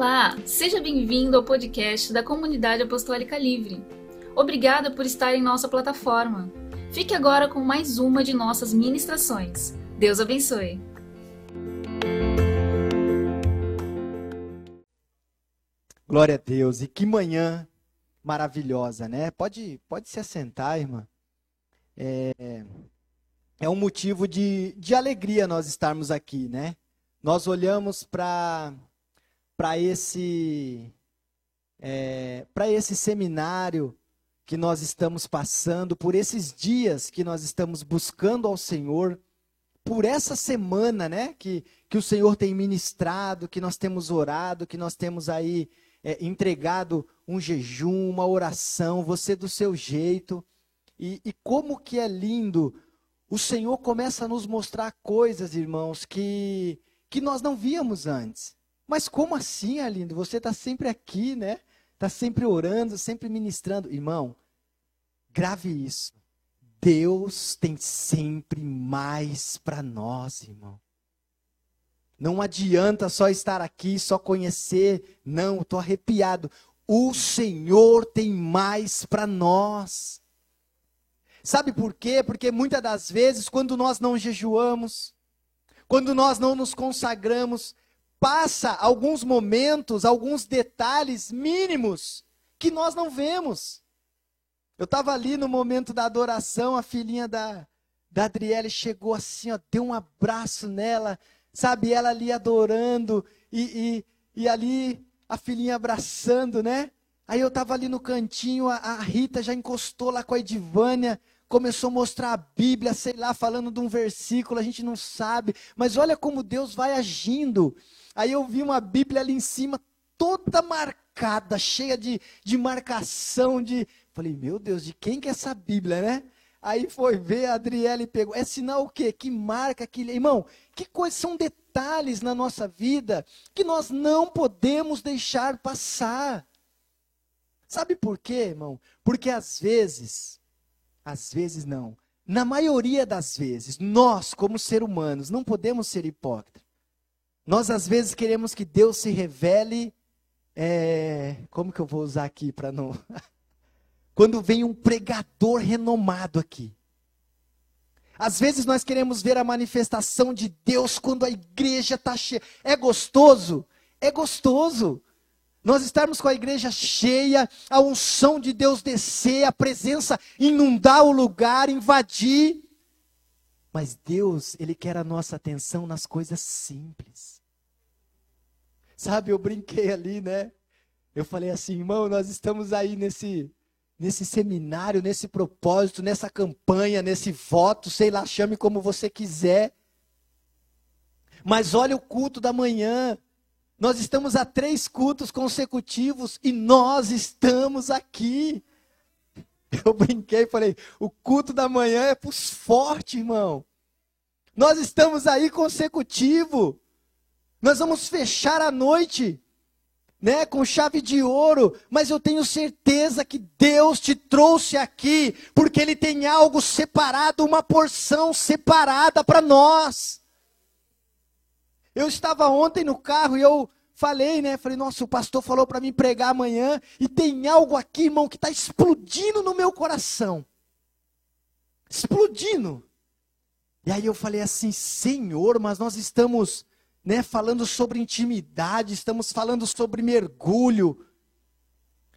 Olá, seja bem-vindo ao podcast da Comunidade Apostólica Livre. Obrigada por estar em nossa plataforma. Fique agora com mais uma de nossas ministrações. Deus abençoe. Glória a Deus. E que manhã maravilhosa, né? Pode, pode se assentar, irmã. É, é um motivo de, de alegria nós estarmos aqui, né? Nós olhamos para para esse é, para esse seminário que nós estamos passando, por esses dias que nós estamos buscando ao Senhor, por essa semana, né, que, que o Senhor tem ministrado, que nós temos orado, que nós temos aí é, entregado um jejum, uma oração, você do seu jeito. E, e como que é lindo, o Senhor começa a nos mostrar coisas, irmãos, que, que nós não víamos antes. Mas como assim, Alindo? Você está sempre aqui, né? Está sempre orando, sempre ministrando. Irmão, grave isso. Deus tem sempre mais para nós, irmão. Não adianta só estar aqui, só conhecer. Não, estou arrepiado. O Senhor tem mais para nós. Sabe por quê? Porque muitas das vezes, quando nós não jejuamos, quando nós não nos consagramos, passa alguns momentos, alguns detalhes mínimos que nós não vemos. Eu estava ali no momento da adoração, a filhinha da, da Adriele chegou assim, ó, deu um abraço nela, sabe, ela ali adorando, e, e, e ali a filhinha abraçando, né? Aí eu estava ali no cantinho, a, a, Rita já encostou lá com a Edivânia, começou a mostrar a Bíblia, sei lá, falando de um versículo, a gente não sabe, mas olha como Deus vai agindo. Aí eu vi uma Bíblia ali em cima, toda marcada, cheia de, de marcação, de. Falei, meu Deus, de quem que é essa Bíblia, né? Aí foi ver, a Adriele pegou. É sinal o quê? Que marca, que. Irmão, que coisas são detalhes na nossa vida que nós não podemos deixar passar. Sabe por quê, irmão? Porque às vezes, às vezes não, na maioria das vezes, nós, como seres humanos, não podemos ser hipócritas. Nós às vezes queremos que Deus se revele. É, como que eu vou usar aqui para não. Quando vem um pregador renomado aqui. Às vezes nós queremos ver a manifestação de Deus quando a igreja está cheia. É gostoso? É gostoso. Nós estarmos com a igreja cheia, a unção de Deus descer, a presença inundar o lugar, invadir. Mas Deus, Ele quer a nossa atenção nas coisas simples. Sabe, eu brinquei ali, né? Eu falei assim, irmão, nós estamos aí nesse nesse seminário, nesse propósito, nessa campanha, nesse voto, sei lá, chame como você quiser. Mas olha o culto da manhã. Nós estamos a três cultos consecutivos e nós estamos aqui. Eu brinquei e falei: o culto da manhã é para os fortes, irmão. Nós estamos aí consecutivo. Nós vamos fechar a noite, né, com chave de ouro, mas eu tenho certeza que Deus te trouxe aqui porque ele tem algo separado, uma porção separada para nós. Eu estava ontem no carro e eu falei, né? Falei, nossa, o pastor falou para mim pregar amanhã e tem algo aqui, irmão, que está explodindo no meu coração. Explodindo. E aí eu falei assim, Senhor, mas nós estamos né, falando sobre intimidade, estamos falando sobre mergulho.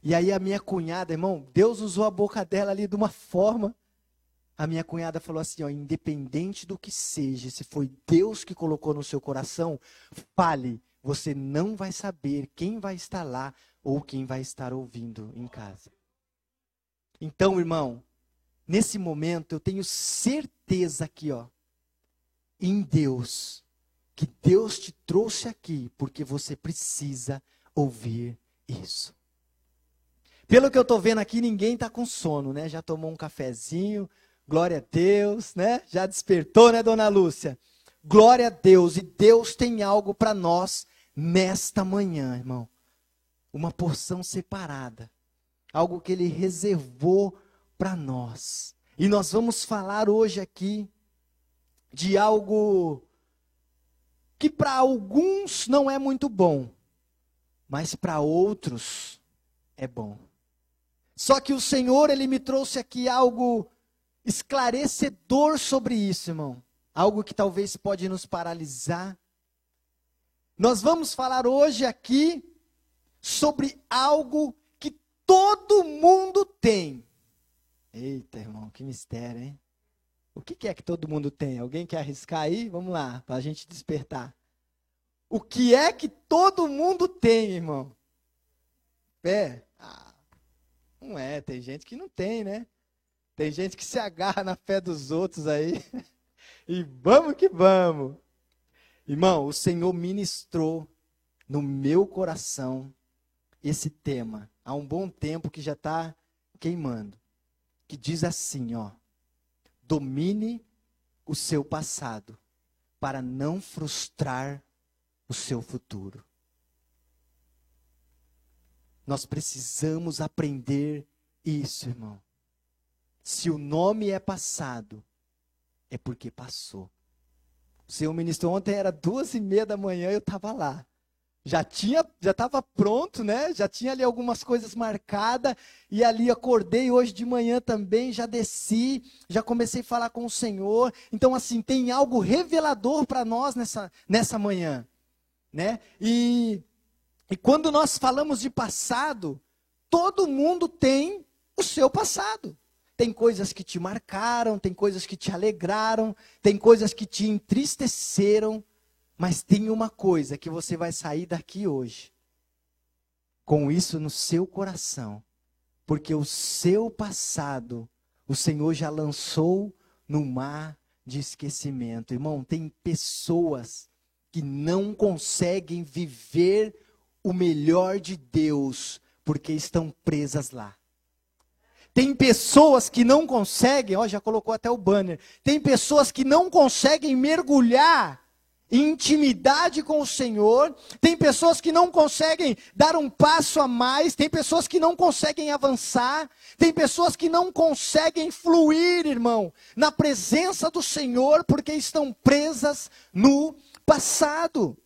E aí a minha cunhada, irmão, Deus usou a boca dela ali de uma forma. A minha cunhada falou assim, ó, independente do que seja, se foi Deus que colocou no seu coração, fale, você não vai saber quem vai estar lá ou quem vai estar ouvindo em casa. Então, irmão, nesse momento eu tenho certeza aqui, ó, em Deus, que Deus te trouxe aqui porque você precisa ouvir isso. Pelo que eu estou vendo aqui, ninguém está com sono, né? Já tomou um cafezinho, glória a Deus, né? Já despertou, né, dona Lúcia? Glória a Deus, e Deus tem algo para nós nesta manhã, irmão. Uma porção separada, algo que Ele reservou para nós. E nós vamos falar hoje aqui de algo que para alguns não é muito bom, mas para outros é bom. Só que o Senhor, ele me trouxe aqui algo esclarecedor sobre isso, irmão. Algo que talvez pode nos paralisar. Nós vamos falar hoje aqui sobre algo que todo mundo tem. Eita, irmão, que mistério, hein? O que é que todo mundo tem? Alguém quer arriscar aí? Vamos lá, para a gente despertar. O que é que todo mundo tem, irmão? É. Ah, não é, tem gente que não tem, né? Tem gente que se agarra na fé dos outros aí. E vamos que vamos. Irmão, o Senhor ministrou no meu coração esse tema há um bom tempo que já está queimando. Que diz assim, ó. Domine o seu passado para não frustrar o seu futuro. Nós precisamos aprender isso, irmão. Se o nome é passado, é porque passou. O Senhor ministrou ontem, era duas e meia da manhã, eu estava lá já tinha, já estava pronto, né? Já tinha ali algumas coisas marcadas e ali acordei hoje de manhã também, já desci, já comecei a falar com o Senhor. Então assim, tem algo revelador para nós nessa nessa manhã, né? E e quando nós falamos de passado, todo mundo tem o seu passado. Tem coisas que te marcaram, tem coisas que te alegraram, tem coisas que te entristeceram, mas tem uma coisa que você vai sair daqui hoje, com isso no seu coração, porque o seu passado, o Senhor já lançou no mar de esquecimento. Irmão, tem pessoas que não conseguem viver o melhor de Deus porque estão presas lá. Tem pessoas que não conseguem, ó, já colocou até o banner. Tem pessoas que não conseguem mergulhar intimidade com o Senhor. Tem pessoas que não conseguem dar um passo a mais, tem pessoas que não conseguem avançar, tem pessoas que não conseguem fluir, irmão, na presença do Senhor porque estão presas no passado.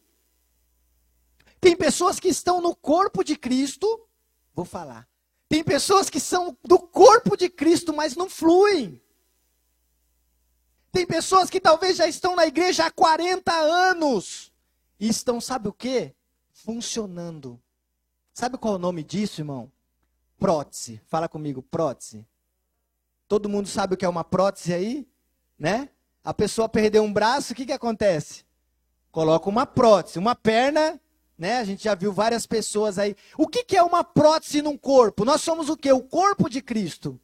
Tem pessoas que estão no corpo de Cristo, vou falar. Tem pessoas que são do corpo de Cristo, mas não fluem. Tem pessoas que talvez já estão na igreja há 40 anos e estão, sabe o que? Funcionando. Sabe qual é o nome disso, irmão? Prótese. Fala comigo, prótese. Todo mundo sabe o que é uma prótese aí? Né? A pessoa perdeu um braço, o que, que acontece? Coloca uma prótese, uma perna, né? A gente já viu várias pessoas aí. O que, que é uma prótese num corpo? Nós somos o que? O corpo de Cristo.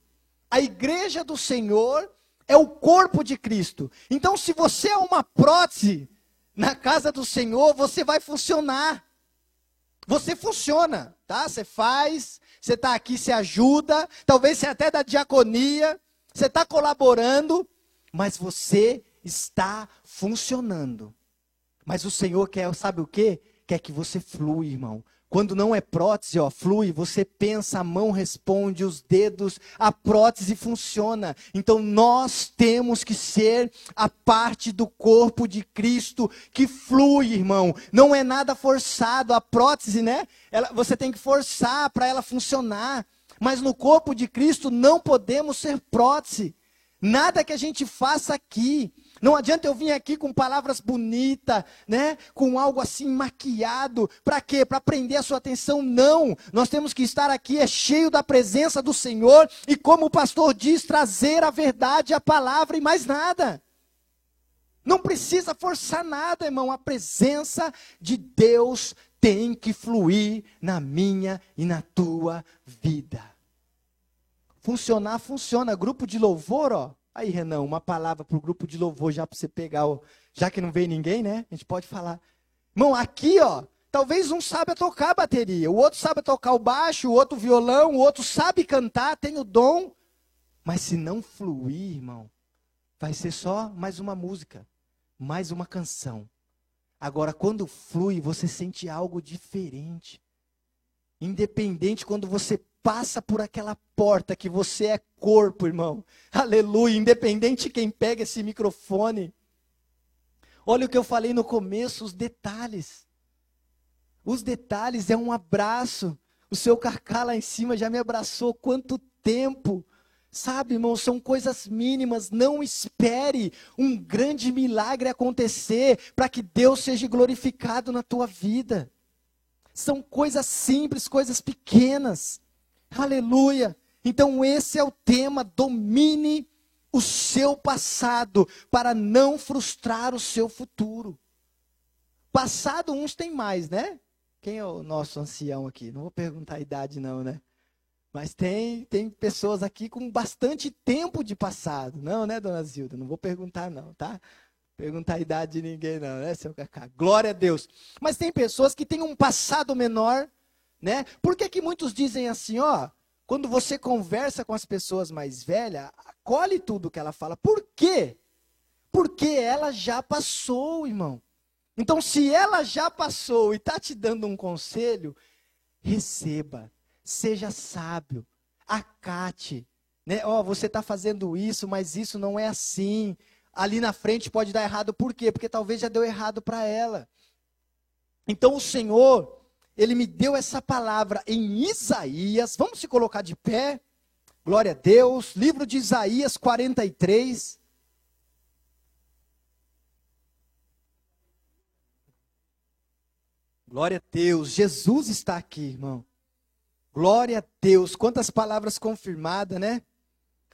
A igreja do Senhor é o corpo de Cristo. Então, se você é uma prótese na casa do Senhor, você vai funcionar. Você funciona, tá? Você faz, você está aqui, você ajuda, talvez você até da diaconia, você está colaborando, mas você está funcionando. Mas o Senhor quer, sabe o quê? Quer que você flua, irmão. Quando não é prótese, ó, flui, você pensa, a mão responde, os dedos, a prótese funciona. Então nós temos que ser a parte do corpo de Cristo que flui, irmão. Não é nada forçado. A prótese, né? Ela, você tem que forçar para ela funcionar. Mas no corpo de Cristo não podemos ser prótese. Nada que a gente faça aqui não adianta eu vir aqui com palavras bonitas, né? Com algo assim maquiado. Para quê? Para prender a sua atenção? Não. Nós temos que estar aqui é cheio da presença do Senhor e como o pastor diz, trazer a verdade, a palavra e mais nada. Não precisa forçar nada, irmão. A presença de Deus tem que fluir na minha e na tua vida. Funcionar, funciona. Grupo de louvor, ó. Aí, Renan, uma palavra para o grupo de louvor já para você pegar, ó, já que não veio ninguém, né? A gente pode falar. Irmão, aqui, ó, talvez um saiba tocar a bateria, o outro sabe tocar o baixo, o outro o violão, o outro sabe cantar, tem o dom. Mas se não fluir, irmão, vai ser só mais uma música, mais uma canção. Agora, quando flui, você sente algo diferente. Independente quando você passa por aquela porta que você é corpo, irmão. Aleluia, independente de quem pega esse microfone. Olha o que eu falei no começo, os detalhes. Os detalhes é um abraço. O seu carcá lá em cima já me abraçou quanto tempo. Sabe, irmão, são coisas mínimas. Não espere um grande milagre acontecer para que Deus seja glorificado na tua vida. São coisas simples, coisas pequenas. Aleluia. Então, esse é o tema. Domine o seu passado para não frustrar o seu futuro. Passado, uns tem mais, né? Quem é o nosso ancião aqui? Não vou perguntar a idade, não, né? Mas tem, tem pessoas aqui com bastante tempo de passado. Não, né, dona Zilda? Não vou perguntar, não, tá? Perguntar a idade de ninguém, não, né, seu Cacá? Glória a Deus. Mas tem pessoas que têm um passado menor, né? Por que, que muitos dizem assim, ó? Quando você conversa com as pessoas mais velhas, acolhe tudo que ela fala. Por quê? Porque ela já passou, irmão. Então, se ela já passou e está te dando um conselho, receba seja sábio, acate. Né? Oh, você está fazendo isso, mas isso não é assim. Ali na frente pode dar errado, por quê? Porque talvez já deu errado para ela. Então o Senhor, Ele me deu essa palavra em Isaías, vamos se colocar de pé, glória a Deus, livro de Isaías 43. Glória a Deus, Jesus está aqui, irmão. Glória a Deus. Quantas palavras confirmadas, né?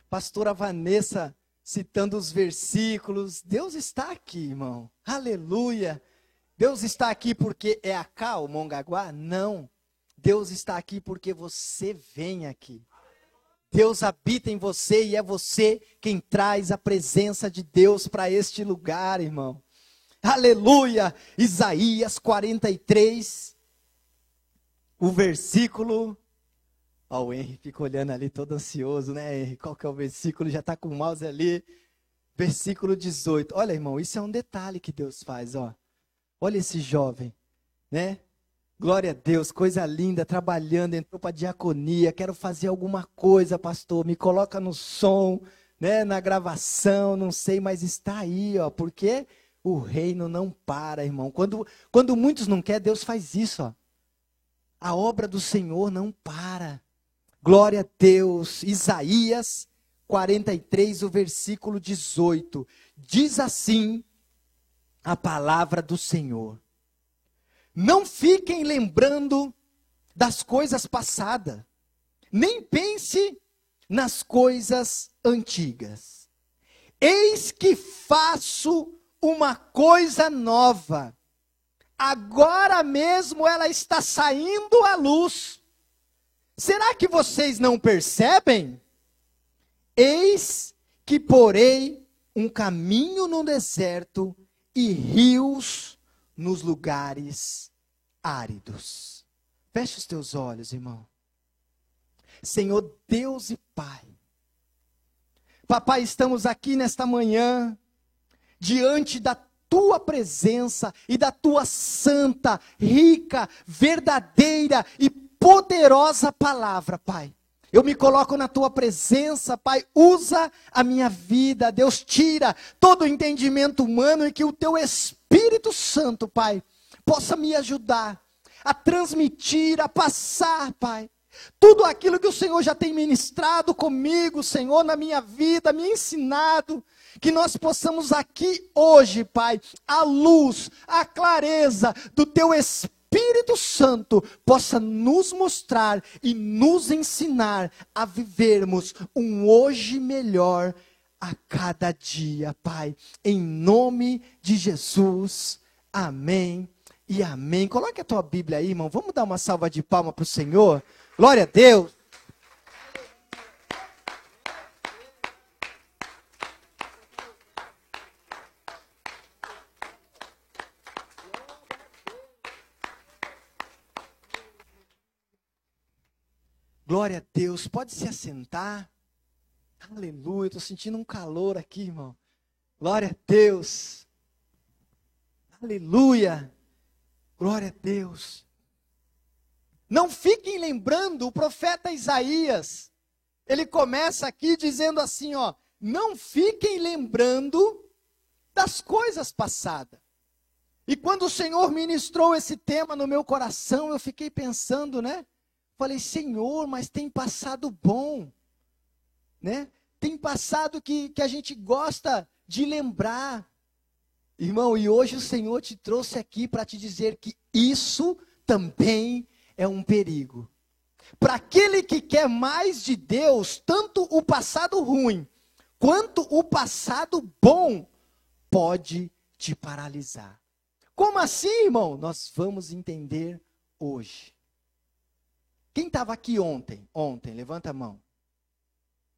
Pastora Vanessa citando os versículos. Deus está aqui, irmão. Aleluia. Deus está aqui porque é a cá o Mongaguá? Não. Deus está aqui porque você vem aqui. Deus habita em você e é você quem traz a presença de Deus para este lugar, irmão. Aleluia! Isaías 43, o versículo Ó, o Henry fica olhando ali todo ansioso, né, Henry? Qual que é o versículo? Já está com o mouse ali. Versículo 18. Olha, irmão, isso é um detalhe que Deus faz, ó. Olha esse jovem, né? Glória a Deus, coisa linda, trabalhando, entrou para diaconia, quero fazer alguma coisa, pastor, me coloca no som, né, na gravação, não sei, mas está aí, ó, porque o reino não para, irmão. Quando, quando muitos não querem, Deus faz isso, ó. A obra do Senhor não para. Glória a Deus. Isaías 43, o versículo 18. Diz assim a palavra do Senhor: Não fiquem lembrando das coisas passadas, nem pense nas coisas antigas. Eis que faço uma coisa nova. Agora mesmo ela está saindo à luz. Será que vocês não percebem? Eis que porei um caminho no deserto e rios nos lugares áridos. Feche os teus olhos, irmão. Senhor Deus e Pai. Papai, estamos aqui nesta manhã, diante da tua presença e da tua santa, rica, verdadeira e poderosa palavra, Pai. Eu me coloco na tua presença, Pai. Usa a minha vida, Deus. Tira todo o entendimento humano e que o teu Espírito Santo, Pai, possa me ajudar a transmitir, a passar, Pai. Tudo aquilo que o Senhor já tem ministrado comigo, Senhor, na minha vida, me ensinado, que nós possamos aqui hoje, Pai, a luz, a clareza do Teu Espírito Espírito Santo possa nos mostrar e nos ensinar a vivermos um hoje melhor a cada dia, Pai. Em nome de Jesus. Amém e amém. Coloque a tua Bíblia aí, irmão. Vamos dar uma salva de palma para o Senhor. Glória a Deus. Glória a Deus. Pode se assentar. Aleluia. Estou sentindo um calor aqui, irmão. Glória a Deus. Aleluia. Glória a Deus. Não fiquem lembrando o profeta Isaías. Ele começa aqui dizendo assim, ó: Não fiquem lembrando das coisas passadas. E quando o Senhor ministrou esse tema no meu coração, eu fiquei pensando, né? Falei, Senhor, mas tem passado bom, né? Tem passado que, que a gente gosta de lembrar. Irmão, e hoje o Senhor te trouxe aqui para te dizer que isso também é um perigo. Para aquele que quer mais de Deus, tanto o passado ruim quanto o passado bom pode te paralisar. Como assim, irmão? Nós vamos entender hoje. Quem estava aqui ontem? Ontem, levanta a mão.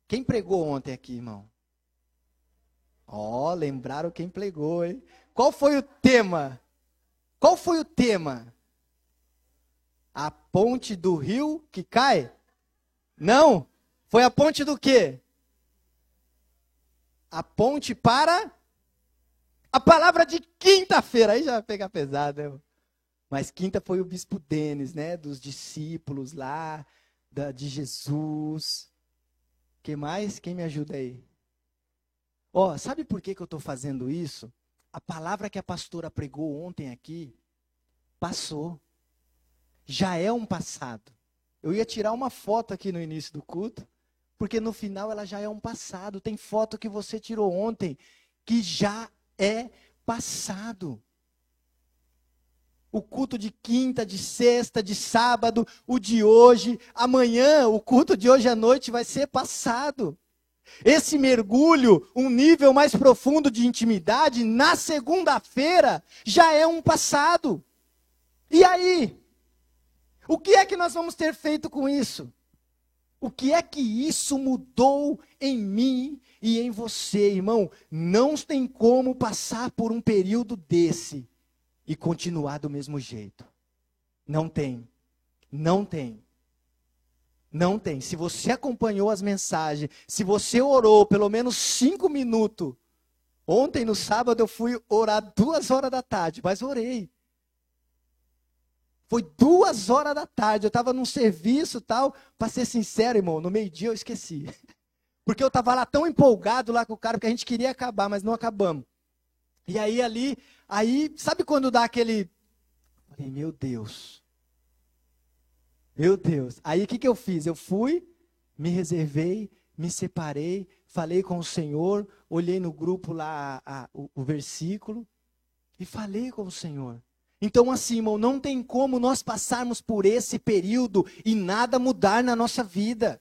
Quem pregou ontem aqui, irmão? Ó, oh, lembraram quem pregou, hein? Qual foi o tema? Qual foi o tema? A ponte do rio que cai? Não. Foi a ponte do quê? A ponte para a palavra de quinta-feira, aí já vai pegar pesado, né? Mas quinta foi o bispo Denis, né? Dos discípulos lá, da, de Jesus. que mais? Quem me ajuda aí? Ó, sabe por que, que eu estou fazendo isso? A palavra que a pastora pregou ontem aqui passou. Já é um passado. Eu ia tirar uma foto aqui no início do culto, porque no final ela já é um passado. Tem foto que você tirou ontem que já é passado. O culto de quinta, de sexta, de sábado, o de hoje, amanhã, o culto de hoje à noite vai ser passado. Esse mergulho, um nível mais profundo de intimidade, na segunda-feira, já é um passado. E aí? O que é que nós vamos ter feito com isso? O que é que isso mudou em mim e em você, irmão? Não tem como passar por um período desse e continuar do mesmo jeito. Não tem. Não tem. Não tem. Se você acompanhou as mensagens, se você orou pelo menos cinco minutos. Ontem, no sábado, eu fui orar duas horas da tarde, mas orei. Foi duas horas da tarde, eu estava num serviço tal. Para ser sincero, irmão, no meio-dia eu esqueci. Porque eu estava lá tão empolgado lá com o cara, que a gente queria acabar, mas não acabamos. E aí ali, aí, sabe quando dá aquele. Falei, meu Deus. Meu Deus. Aí o que, que eu fiz? Eu fui, me reservei, me separei, falei com o Senhor, olhei no grupo lá a, a, o, o versículo e falei com o Senhor. Então, assim, irmão, não tem como nós passarmos por esse período e nada mudar na nossa vida.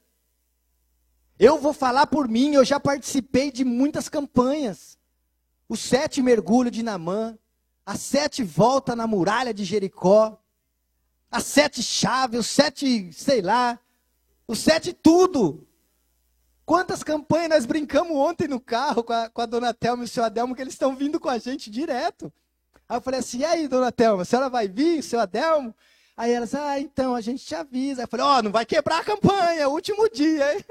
Eu vou falar por mim, eu já participei de muitas campanhas. O sete mergulho de Namã, a sete volta na muralha de Jericó, as sete chaves, os sete, sei lá, os sete tudo. Quantas campanhas nós brincamos ontem no carro com a, com a dona Thelma e o seu Adelmo, que eles estão vindo com a gente direto. Aí eu falei assim, e aí, dona Thelma, a senhora vai vir, seu Adelmo? Aí elas, ah, então, a gente te avisa. Aí eu falei, ó, oh, não vai quebrar a campanha, é o último dia, hein?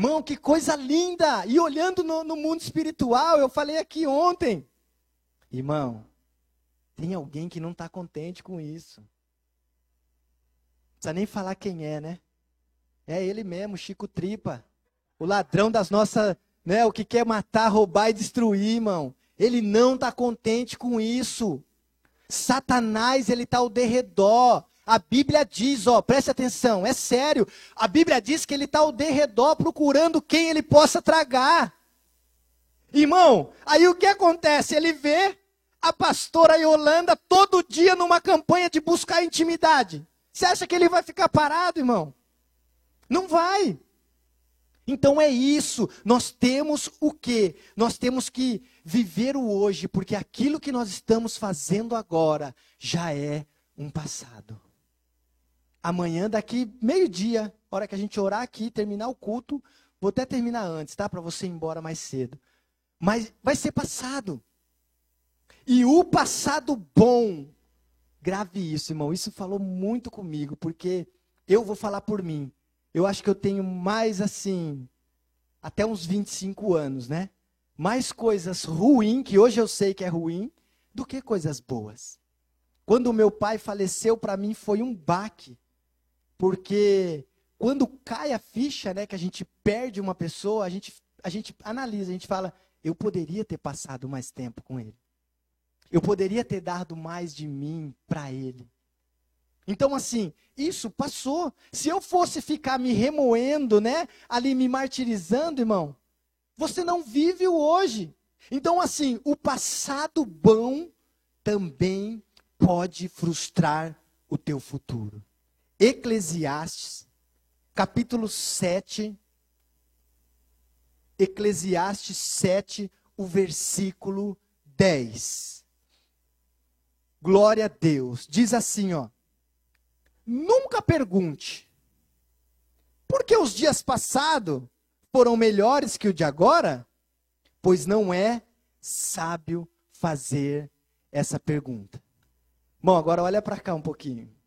Mão, que coisa linda! E olhando no, no mundo espiritual, eu falei aqui ontem. Irmão, tem alguém que não está contente com isso. Não precisa nem falar quem é, né? É ele mesmo, Chico Tripa. O ladrão das nossas, né? O que quer matar, roubar e destruir, irmão. Ele não está contente com isso. Satanás, ele está ao derredor. A Bíblia diz, ó, preste atenção, é sério. A Bíblia diz que ele está ao derredor procurando quem ele possa tragar. Irmão, aí o que acontece? Ele vê a pastora Yolanda todo dia numa campanha de buscar intimidade. Você acha que ele vai ficar parado, irmão? Não vai. Então é isso. Nós temos o quê? Nós temos que viver o hoje, porque aquilo que nós estamos fazendo agora já é um passado. Amanhã, daqui meio-dia, hora que a gente orar aqui, terminar o culto, vou até terminar antes, tá? Para você ir embora mais cedo. Mas vai ser passado. E o passado bom, grave isso, irmão. Isso falou muito comigo, porque eu vou falar por mim. Eu acho que eu tenho mais assim, até uns 25 anos, né? mais coisas ruins, que hoje eu sei que é ruim, do que coisas boas. Quando meu pai faleceu, para mim foi um baque, porque quando cai a ficha, né, que a gente perde uma pessoa, a gente, a gente analisa, a gente fala, eu poderia ter passado mais tempo com ele. Eu poderia ter dado mais de mim para ele. Então, assim, isso passou. Se eu fosse ficar me remoendo, né? Ali me martirizando, irmão, você não vive o hoje. Então, assim, o passado bom também pode frustrar o teu futuro. Eclesiastes, capítulo 7. Eclesiastes 7, o versículo 10. Glória a Deus. Diz assim, ó. Nunca pergunte: por que os dias passados foram melhores que o de agora? Pois não é sábio fazer essa pergunta. Bom, agora olha para cá um pouquinho.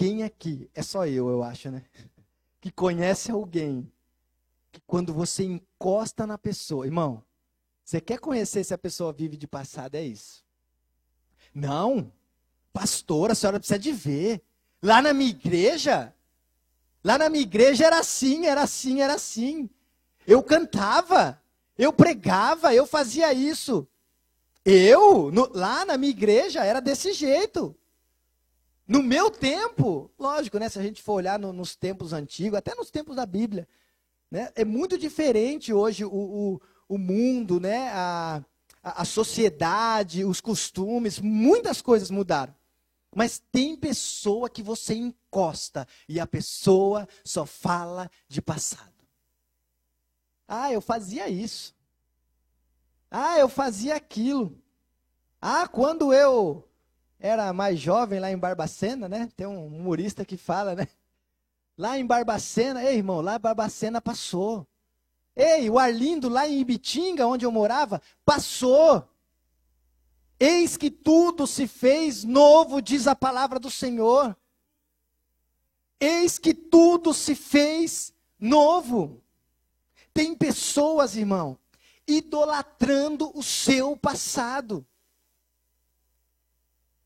Quem aqui, é só eu, eu acho, né? Que conhece alguém que quando você encosta na pessoa, irmão, você quer conhecer se a pessoa vive de passado, é isso. Não, pastor, a senhora precisa de ver. Lá na minha igreja, lá na minha igreja era assim, era assim, era assim. Eu cantava, eu pregava, eu fazia isso. Eu, no, lá na minha igreja, era desse jeito. No meu tempo, lógico, né? Se a gente for olhar no, nos tempos antigos, até nos tempos da Bíblia, né? É muito diferente hoje o, o, o mundo, né? A, a, a sociedade, os costumes, muitas coisas mudaram. Mas tem pessoa que você encosta e a pessoa só fala de passado. Ah, eu fazia isso. Ah, eu fazia aquilo. Ah, quando eu era mais jovem lá em Barbacena, né? Tem um humorista que fala, né? Lá em Barbacena, ei irmão, lá em Barbacena passou. Ei, o Arlindo lá em Ibitinga, onde eu morava, passou. Eis que tudo se fez novo, diz a palavra do Senhor. Eis que tudo se fez novo. Tem pessoas, irmão, idolatrando o seu passado.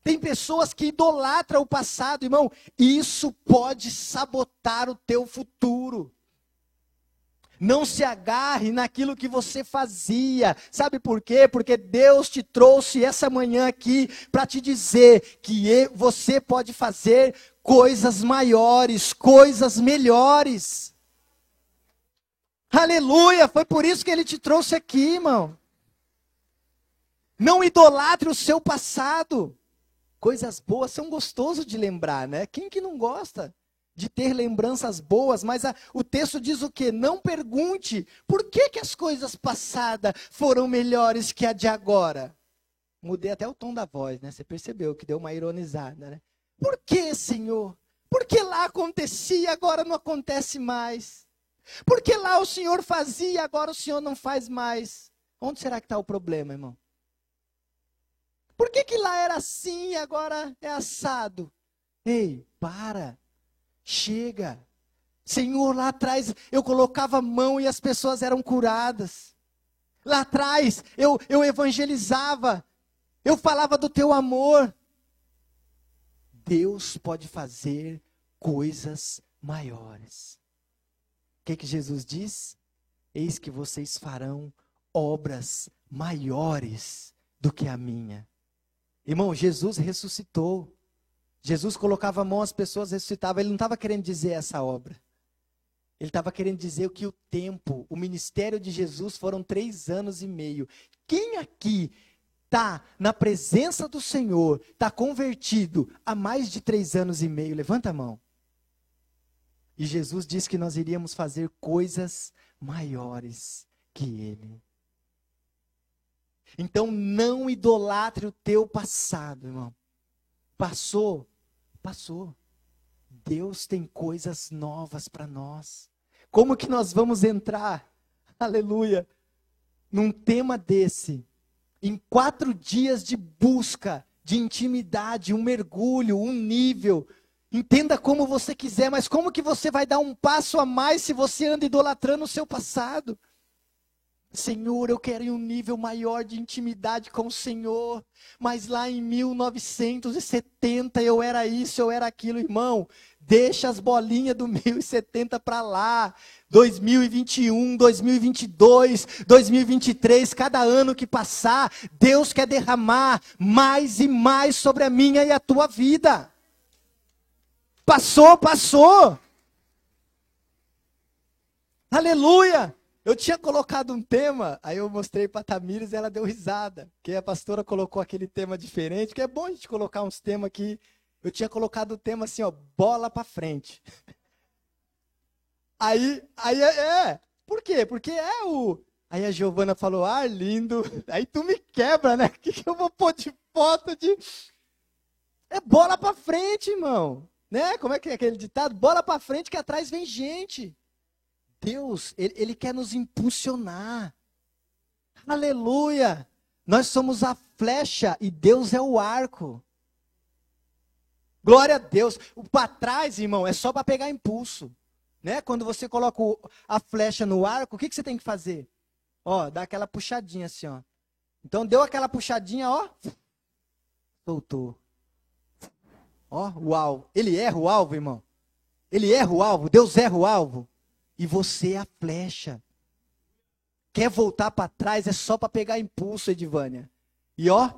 Tem pessoas que idolatram o passado, irmão. Isso pode sabotar o teu futuro. Não se agarre naquilo que você fazia. Sabe por quê? Porque Deus te trouxe essa manhã aqui para te dizer que você pode fazer coisas maiores, coisas melhores. Aleluia! Foi por isso que ele te trouxe aqui, irmão. Não idolatre o seu passado. Coisas boas são gostoso de lembrar, né? Quem que não gosta? de ter lembranças boas, mas a, o texto diz o quê? Não pergunte por que, que as coisas passadas foram melhores que a de agora. Mudei até o tom da voz, né? Você percebeu que deu uma ironizada, né? Por que, Senhor? Porque lá acontecia, agora não acontece mais. Porque lá o Senhor fazia, agora o Senhor não faz mais. Onde será que está o problema, irmão? Por que, que lá era assim e agora é assado? Ei, para. Chega. Senhor, lá atrás eu colocava a mão e as pessoas eram curadas. Lá atrás eu, eu evangelizava. Eu falava do teu amor. Deus pode fazer coisas maiores. O que, que Jesus diz? Eis que vocês farão obras maiores do que a minha. Irmão, Jesus ressuscitou. Jesus colocava a mão às pessoas, ressuscitava. Ele não estava querendo dizer essa obra. Ele estava querendo dizer que o tempo, o ministério de Jesus foram três anos e meio. Quem aqui está na presença do Senhor, está convertido há mais de três anos e meio? Levanta a mão. E Jesus disse que nós iríamos fazer coisas maiores que Ele. Então não idolatre o teu passado, irmão. Passou, passou. Deus tem coisas novas para nós. Como que nós vamos entrar, aleluia, num tema desse, em quatro dias de busca, de intimidade, um mergulho, um nível. Entenda como você quiser, mas como que você vai dar um passo a mais se você anda idolatrando o seu passado? Senhor, eu quero um nível maior de intimidade com o Senhor. Mas lá em 1970 eu era isso, eu era aquilo, irmão. Deixa as bolinhas do 1070 para lá. 2021, 2022, 2023, cada ano que passar, Deus quer derramar mais e mais sobre a minha e a tua vida. Passou, passou. Aleluia! Eu tinha colocado um tema, aí eu mostrei para Tamires e ela deu risada. Porque a pastora colocou aquele tema diferente, que é bom a gente colocar uns temas aqui. Eu tinha colocado o tema assim, ó, bola para frente. Aí, aí é, é, por quê? Porque é o. Aí a Giovana falou, ah, lindo. Aí tu me quebra, né? O que, que eu vou pôr de foto de. É bola para frente, irmão. Né? Como é que é aquele ditado? Bola para frente que atrás vem gente. Deus, ele, ele quer nos impulsionar. Aleluia! Nós somos a flecha e Deus é o arco. Glória a Deus. O para trás, irmão, é só para pegar impulso. Né? Quando você coloca a flecha no arco, o que, que você tem que fazer? Ó, dá aquela puxadinha assim, ó. Então deu aquela puxadinha, ó. Soltou. Ó, o alvo. Ele erra o alvo, irmão. Ele erra o alvo. Deus erra o alvo. E você é a flecha. Quer voltar para trás é só para pegar impulso, Edivânia. E ó,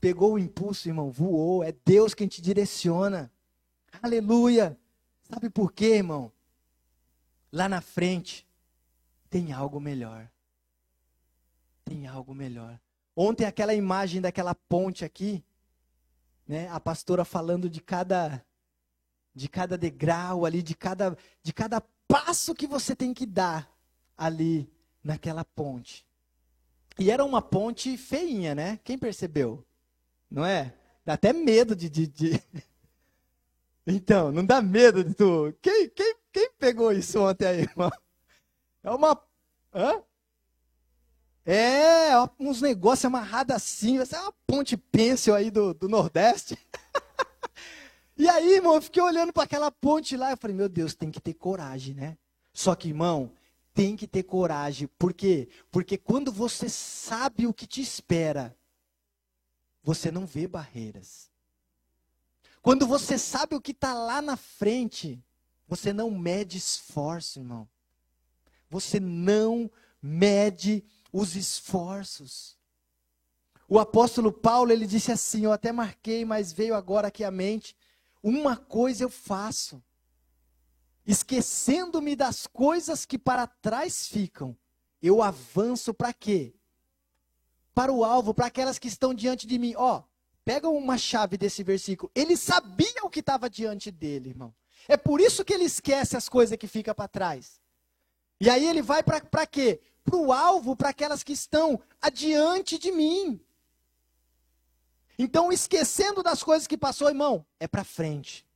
pegou o impulso, irmão, voou. É Deus quem te direciona. Aleluia. Sabe por quê, irmão? Lá na frente tem algo melhor. Tem algo melhor. Ontem aquela imagem daquela ponte aqui, né? A pastora falando de cada de cada degrau ali, de cada, de cada passo que você tem que dar ali naquela ponte. E era uma ponte feinha, né? Quem percebeu? Não é? Dá até medo de. de, de... Então, não dá medo de tu. Quem, quem, quem pegou isso ontem aí, irmão? É uma. Hã? É, uns negócios amarrados assim. Essa é uma ponte pêncil aí do, do Nordeste. E aí, irmão, eu fiquei olhando para aquela ponte lá. Eu falei, meu Deus, tem que ter coragem, né? Só que, irmão, tem que ter coragem. Por quê? Porque quando você sabe o que te espera, você não vê barreiras. Quando você sabe o que está lá na frente, você não mede esforço, irmão. Você não mede os esforços. O apóstolo Paulo, ele disse assim, eu até marquei, mas veio agora aqui à mente. Uma coisa eu faço, esquecendo-me das coisas que para trás ficam, eu avanço para quê? Para o alvo, para aquelas que estão diante de mim. Ó, pega uma chave desse versículo. Ele sabia o que estava diante dele, irmão. É por isso que ele esquece as coisas que ficam para trás. E aí ele vai para quê? Para o alvo, para aquelas que estão adiante de mim. Então, esquecendo das coisas que passou, irmão, é para frente.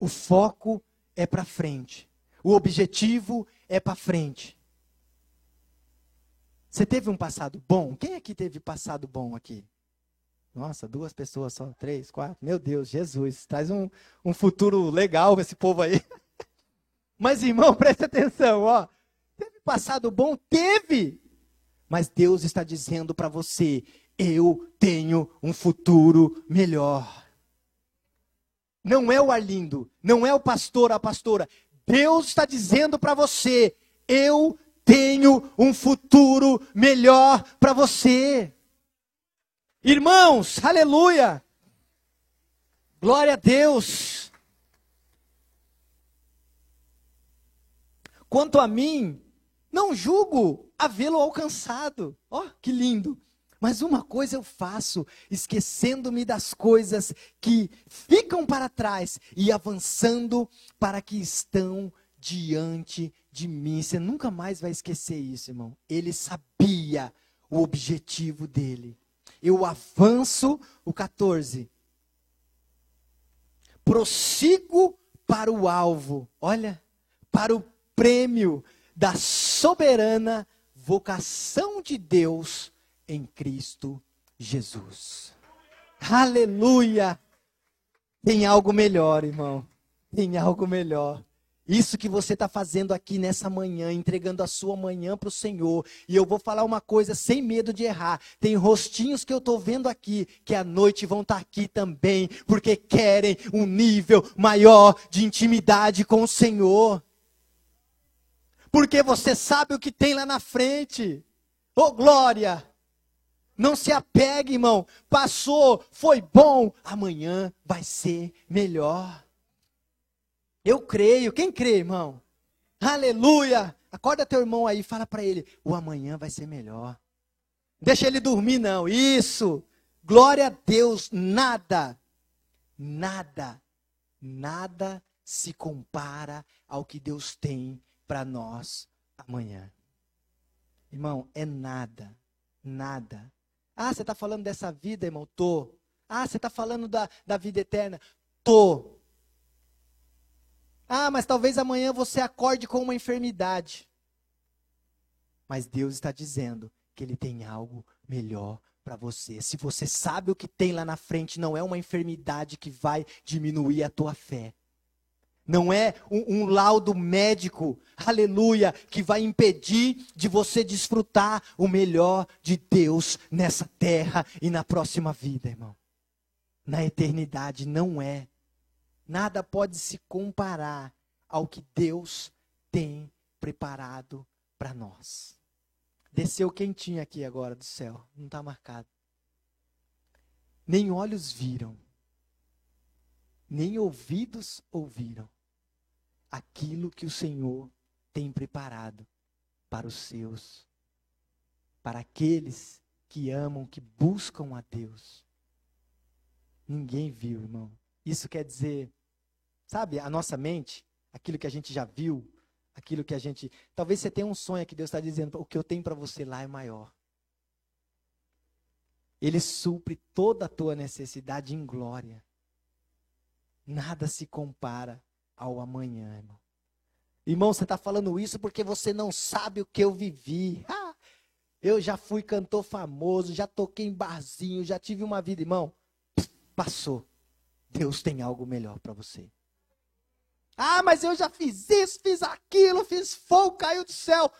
O foco é para frente. O objetivo é para frente. Você teve um passado bom? Quem aqui teve passado bom aqui? Nossa, duas pessoas só, três, quatro. Meu Deus, Jesus, traz um, um futuro legal esse povo aí. Mas, irmão, preste atenção, ó. Teve passado bom? Teve. Mas Deus está dizendo para você: eu tenho um futuro melhor. Não é o Arlindo, não é o pastor, a pastora. Deus está dizendo para você: eu tenho um futuro melhor para você. Irmãos, aleluia! Glória a Deus! Quanto a mim, não julgo havê-lo alcançado. Ó, oh, que lindo! Mas uma coisa eu faço, esquecendo-me das coisas que ficam para trás e avançando para que estão diante de mim. Você nunca mais vai esquecer isso, irmão. Ele sabia o objetivo dele. Eu avanço, o 14. Prossigo para o alvo. Olha, para o prêmio da soberana vocação de Deus em Cristo Jesus. Aleluia! Tem algo melhor, irmão. Tem algo melhor. Isso que você está fazendo aqui nessa manhã, entregando a sua manhã para o Senhor. E eu vou falar uma coisa sem medo de errar. Tem rostinhos que eu estou vendo aqui, que à noite vão estar tá aqui também, porque querem um nível maior de intimidade com o Senhor. Porque você sabe o que tem lá na frente. Oh, glória! Não se apegue, irmão. Passou, foi bom. Amanhã vai ser melhor. Eu creio. Quem crê, irmão? Aleluia! Acorda teu irmão aí, fala para ele: o amanhã vai ser melhor. Deixa ele dormir, não. Isso. Glória a Deus. Nada, nada, nada se compara ao que Deus tem para nós amanhã. Irmão, é nada, nada. Ah, você está falando dessa vida, irmão? Tô. Ah, você está falando da, da vida eterna? Tô. Ah, mas talvez amanhã você acorde com uma enfermidade. Mas Deus está dizendo que Ele tem algo melhor para você. Se você sabe o que tem lá na frente, não é uma enfermidade que vai diminuir a tua fé. Não é um, um, laudo médico, aleluia, que vai impedir de você desfrutar o melhor de Deus nessa terra e na próxima vida, irmão. Na eternidade, não é. Nada pode se comparar ao que Deus tem preparado para nós. Desceu quentinho aqui agora do céu, não está marcado. Nem olhos viram, nem ouvidos ouviram aquilo que o Senhor tem preparado para os seus, para aqueles que amam, que buscam a Deus. Ninguém viu, irmão. Isso quer dizer, sabe, a nossa mente, aquilo que a gente já viu, aquilo que a gente. Talvez você tenha um sonho que Deus está dizendo: o que eu tenho para você lá é maior. Ele supre toda a tua necessidade em glória. Nada se compara ao amanhã, irmão. Irmão, você está falando isso porque você não sabe o que eu vivi. Ah, eu já fui cantor famoso, já toquei em barzinho, já tive uma vida, irmão. Passou. Deus tem algo melhor para você. Ah, mas eu já fiz isso, fiz aquilo, fiz fogo, caiu do céu.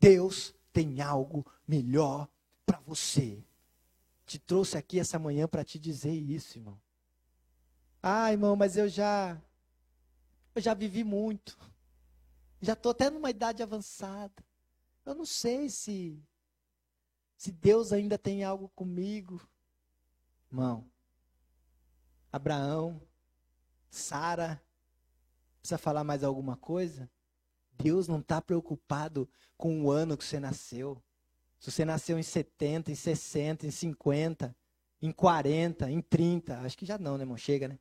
Deus tem algo melhor para você. Te trouxe aqui essa manhã para te dizer isso, irmão. Ah, irmão, mas eu já eu já vivi muito. Já estou até numa idade avançada. Eu não sei se se Deus ainda tem algo comigo. Irmão, Abraão, Sara, precisa falar mais alguma coisa? Deus não está preocupado com o ano que você nasceu. Se você nasceu em 70, em 60, em 50, em 40, em 30, acho que já não, né, irmão? Chega, né?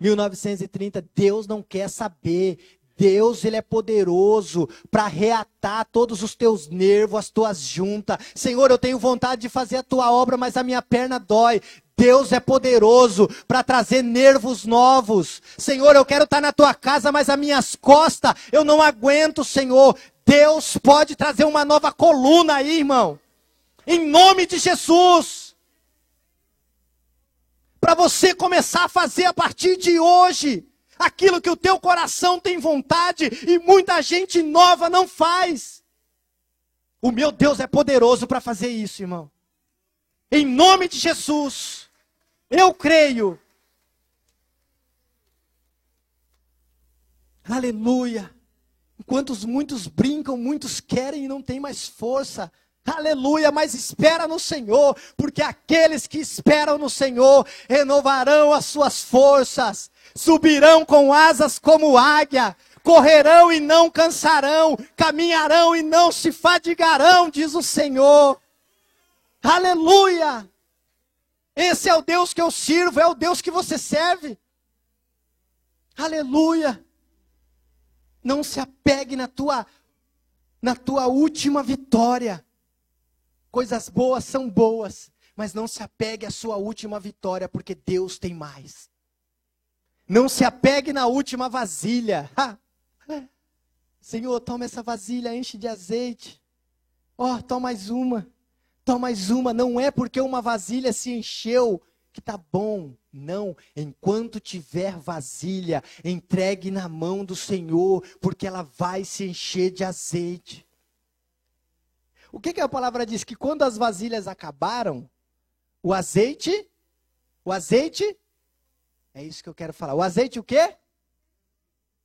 1930, Deus não quer saber. Deus, ele é poderoso para reatar todos os teus nervos, as tuas juntas. Senhor, eu tenho vontade de fazer a tua obra, mas a minha perna dói. Deus é poderoso para trazer nervos novos. Senhor, eu quero estar na tua casa, mas as minhas costas eu não aguento, Senhor. Deus pode trazer uma nova coluna aí, irmão. Em nome de Jesus. Para você começar a fazer a partir de hoje aquilo que o teu coração tem vontade e muita gente nova não faz. O meu Deus é poderoso para fazer isso, irmão. Em nome de Jesus. Eu creio. Aleluia. Enquanto muitos brincam, muitos querem e não têm mais força. Aleluia, mas espera no Senhor, porque aqueles que esperam no Senhor renovarão as suas forças, subirão com asas como águia, correrão e não cansarão, caminharão e não se fadigarão, diz o Senhor. Aleluia! Esse é o Deus que eu sirvo, é o Deus que você serve. Aleluia. Não se apegue na tua na tua última vitória. Coisas boas são boas, mas não se apegue à sua última vitória, porque Deus tem mais. Não se apegue na última vasilha. Ha. Senhor, toma essa vasilha, enche de azeite. Ó, oh, toma mais uma. Toma mais uma. Não é porque uma vasilha se encheu que tá bom. Não, enquanto tiver vasilha, entregue na mão do Senhor, porque ela vai se encher de azeite. O que, que a palavra diz? Que quando as vasilhas acabaram, o azeite, o azeite, é isso que eu quero falar. O azeite o quê?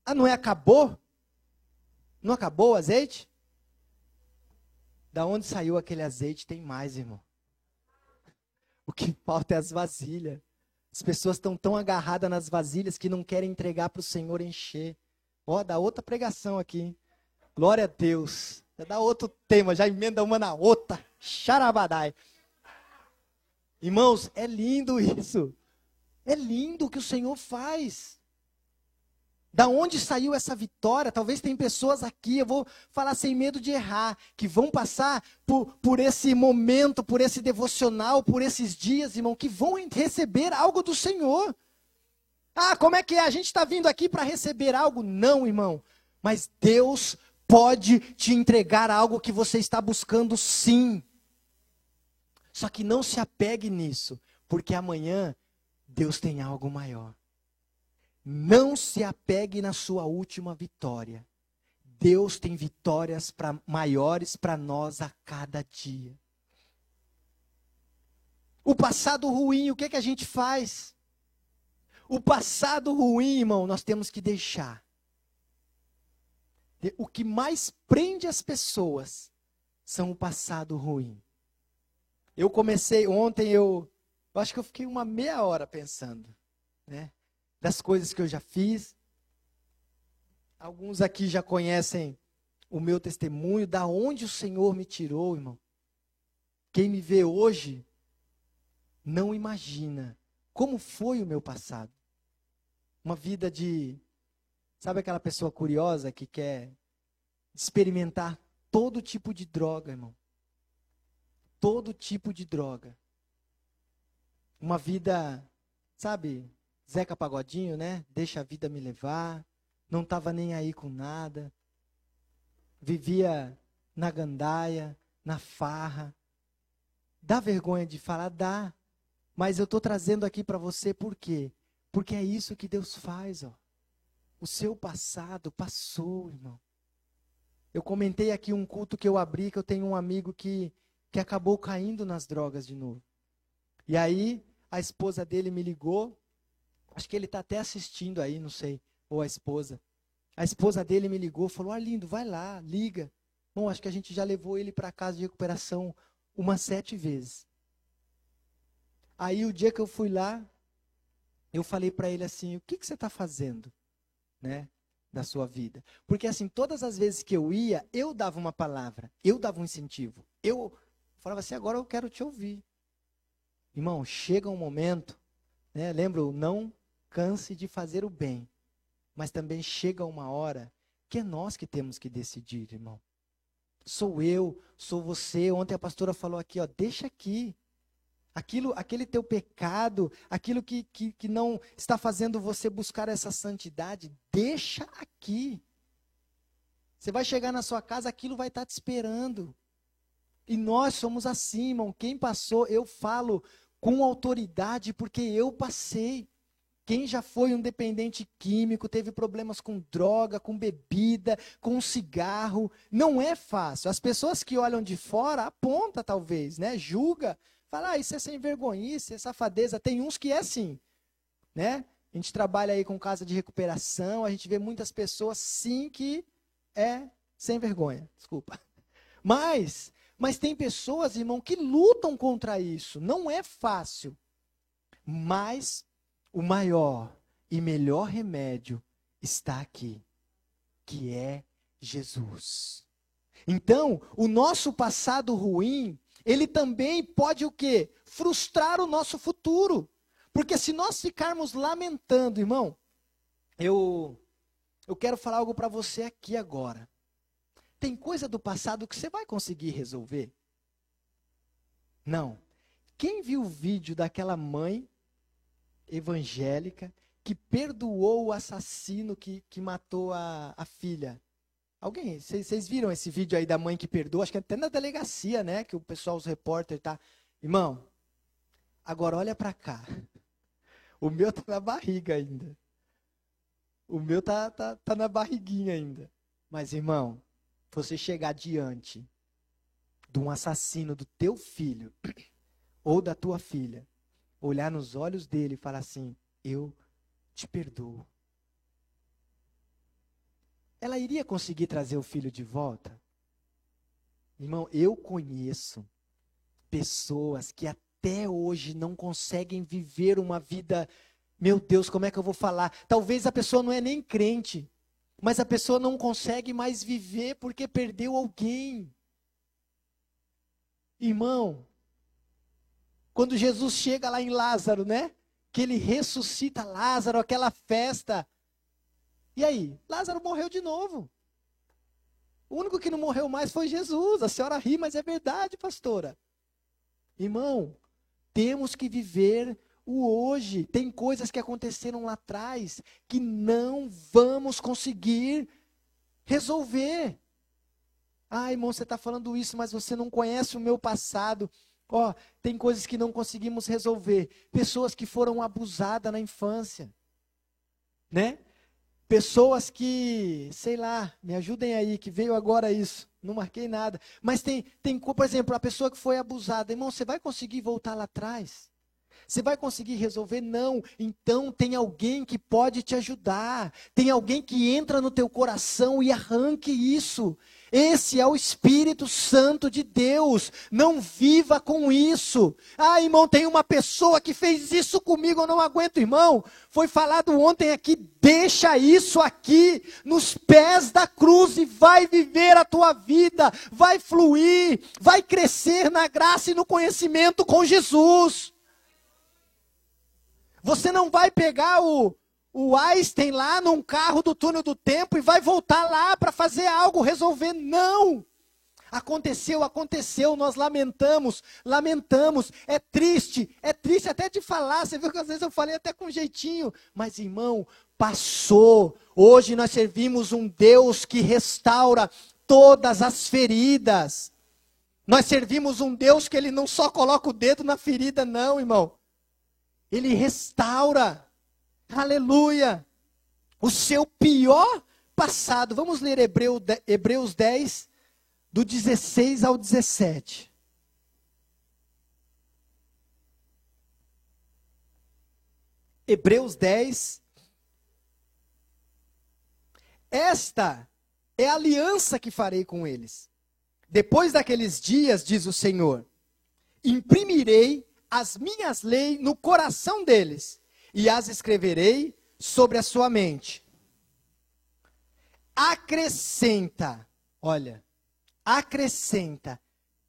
Ah, não é acabou? Não acabou o azeite? Da onde saiu aquele azeite tem mais, irmão. O que falta é as vasilhas. As pessoas estão tão agarradas nas vasilhas que não querem entregar para o Senhor encher. Ó, dá outra pregação aqui. Glória a Deus. Já dá outro tema, já emenda uma na outra. Xarabadai. Irmãos, é lindo isso. É lindo o que o Senhor faz. Da onde saiu essa vitória? Talvez tem pessoas aqui, eu vou falar sem medo de errar, que vão passar por, por esse momento, por esse devocional, por esses dias, irmão, que vão receber algo do Senhor. Ah, como é que é? A gente está vindo aqui para receber algo? Não, irmão. Mas Deus pode te entregar algo que você está buscando, sim. Só que não se apegue nisso, porque amanhã Deus tem algo maior. Não se apegue na sua última vitória. Deus tem vitórias pra, maiores para nós a cada dia. O passado ruim, o que, que a gente faz? O passado ruim, irmão, nós temos que deixar. O que mais prende as pessoas são o passado ruim. Eu comecei ontem, eu, eu acho que eu fiquei uma meia hora pensando, né? das coisas que eu já fiz. Alguns aqui já conhecem o meu testemunho, da onde o Senhor me tirou, irmão. Quem me vê hoje não imagina como foi o meu passado. Uma vida de. Sabe aquela pessoa curiosa que quer experimentar todo tipo de droga, irmão? Todo tipo de droga. Uma vida, sabe, Zeca Pagodinho, né? Deixa a vida me levar. Não estava nem aí com nada. Vivia na gandaia, na farra. Dá vergonha de falar? Dá. Mas eu estou trazendo aqui para você por quê? Porque é isso que Deus faz, ó. O seu passado passou, irmão. Eu comentei aqui um culto que eu abri, que eu tenho um amigo que, que acabou caindo nas drogas de novo. E aí, a esposa dele me ligou Acho que ele está até assistindo aí, não sei. Ou a esposa. A esposa dele me ligou, falou: Arlindo, vai lá, liga. Bom, acho que a gente já levou ele para casa de recuperação umas sete vezes. Aí o dia que eu fui lá, eu falei para ele assim: o que, que você está fazendo, né, da sua vida? Porque assim, todas as vezes que eu ia, eu dava uma palavra, eu dava um incentivo, eu falava assim: agora eu quero te ouvir. Irmão, chega um momento, né, lembra o não canse de fazer o bem. Mas também chega uma hora que é nós que temos que decidir, irmão. Sou eu, sou você. Ontem a pastora falou aqui, ó, deixa aqui. Aquilo, aquele teu pecado, aquilo que, que, que não está fazendo você buscar essa santidade, deixa aqui. Você vai chegar na sua casa, aquilo vai estar te esperando. E nós somos assim, irmão. Quem passou, eu falo com autoridade, porque eu passei. Quem já foi um dependente químico, teve problemas com droga, com bebida, com cigarro, não é fácil. As pessoas que olham de fora aponta talvez, né? Julga, fala, ah, isso é sem vergonhice, é safadeza. Tem uns que é assim, né? A gente trabalha aí com casa de recuperação, a gente vê muitas pessoas sim que é sem vergonha, desculpa. Mas, mas tem pessoas, irmão, que lutam contra isso. Não é fácil. Mas o maior e melhor remédio está aqui, que é Jesus. Então, o nosso passado ruim, ele também pode o quê? Frustrar o nosso futuro. Porque se nós ficarmos lamentando, irmão, eu eu quero falar algo para você aqui agora. Tem coisa do passado que você vai conseguir resolver? Não. Quem viu o vídeo daquela mãe evangélica que perdoou o assassino que, que matou a, a filha. Alguém, vocês viram esse vídeo aí da mãe que perdoou? Acho que até na delegacia, né? Que o pessoal, os repórteres, tá. Irmão, Agora olha para cá. O meu tá na barriga ainda. O meu tá, tá, tá na barriguinha ainda. Mas, irmão, você chegar diante de um assassino do teu filho ou da tua filha, olhar nos olhos dele e falar assim: Eu te perdoo. Ela iria conseguir trazer o filho de volta? Irmão, eu conheço pessoas que até hoje não conseguem viver uma vida. Meu Deus, como é que eu vou falar? Talvez a pessoa não é nem crente, mas a pessoa não consegue mais viver porque perdeu alguém. Irmão, quando Jesus chega lá em Lázaro, né? Que ele ressuscita Lázaro, aquela festa. E aí? Lázaro morreu de novo. O único que não morreu mais foi Jesus. A senhora ri, mas é verdade, pastora. Irmão, temos que viver o hoje. Tem coisas que aconteceram lá atrás que não vamos conseguir resolver. Ah, irmão, você está falando isso, mas você não conhece o meu passado. Ó, oh, tem coisas que não conseguimos resolver. Pessoas que foram abusadas na infância. Né? Pessoas que, sei lá, me ajudem aí, que veio agora isso. Não marquei nada. Mas tem, tem, por exemplo, a pessoa que foi abusada. Irmão, você vai conseguir voltar lá atrás? Você vai conseguir resolver? Não. Então tem alguém que pode te ajudar. Tem alguém que entra no teu coração e arranque isso. Esse é o Espírito Santo de Deus. Não viva com isso. Ah, irmão, tem uma pessoa que fez isso comigo, eu não aguento, irmão. Foi falado ontem aqui, deixa isso aqui nos pés da cruz e vai viver a tua vida, vai fluir, vai crescer na graça e no conhecimento com Jesus. Você não vai pegar o o Einstein lá num carro do túnel do tempo e vai voltar lá para fazer algo, resolver. Não! Aconteceu, aconteceu, nós lamentamos, lamentamos, é triste, é triste até de falar, você viu que às vezes eu falei até com jeitinho, mas irmão, passou. Hoje nós servimos um Deus que restaura todas as feridas. Nós servimos um Deus que ele não só coloca o dedo na ferida, não, irmão. Ele restaura. Aleluia! O seu pior passado. Vamos ler Hebreu, Hebreus 10, do 16 ao 17. Hebreus 10. Esta é a aliança que farei com eles. Depois daqueles dias, diz o Senhor, imprimirei as minhas leis no coração deles e as escreverei sobre a sua mente. Acrescenta, olha, acrescenta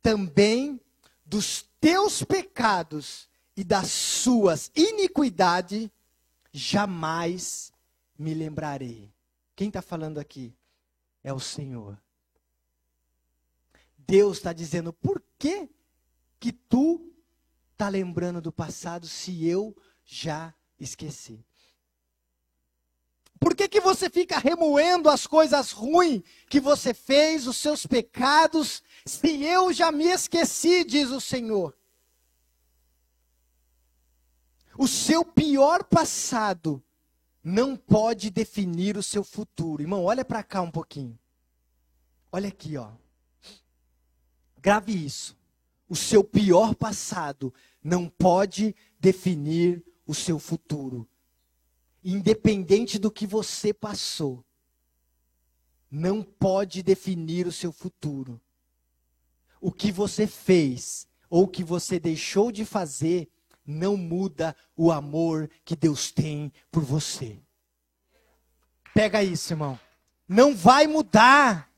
também dos teus pecados e das suas iniquidades, jamais me lembrarei. Quem está falando aqui? É o Senhor. Deus está dizendo, por que que tu está lembrando do passado se eu já esqueci. Por que, que você fica remoendo as coisas ruins que você fez, os seus pecados, se eu já me esqueci, diz o Senhor? O seu pior passado não pode definir o seu futuro. Irmão, olha para cá um pouquinho. Olha aqui, ó. Grave isso. O seu pior passado não pode definir o seu futuro. Independente do que você passou, não pode definir o seu futuro. O que você fez ou o que você deixou de fazer não muda o amor que Deus tem por você. Pega isso, irmão. Não vai mudar.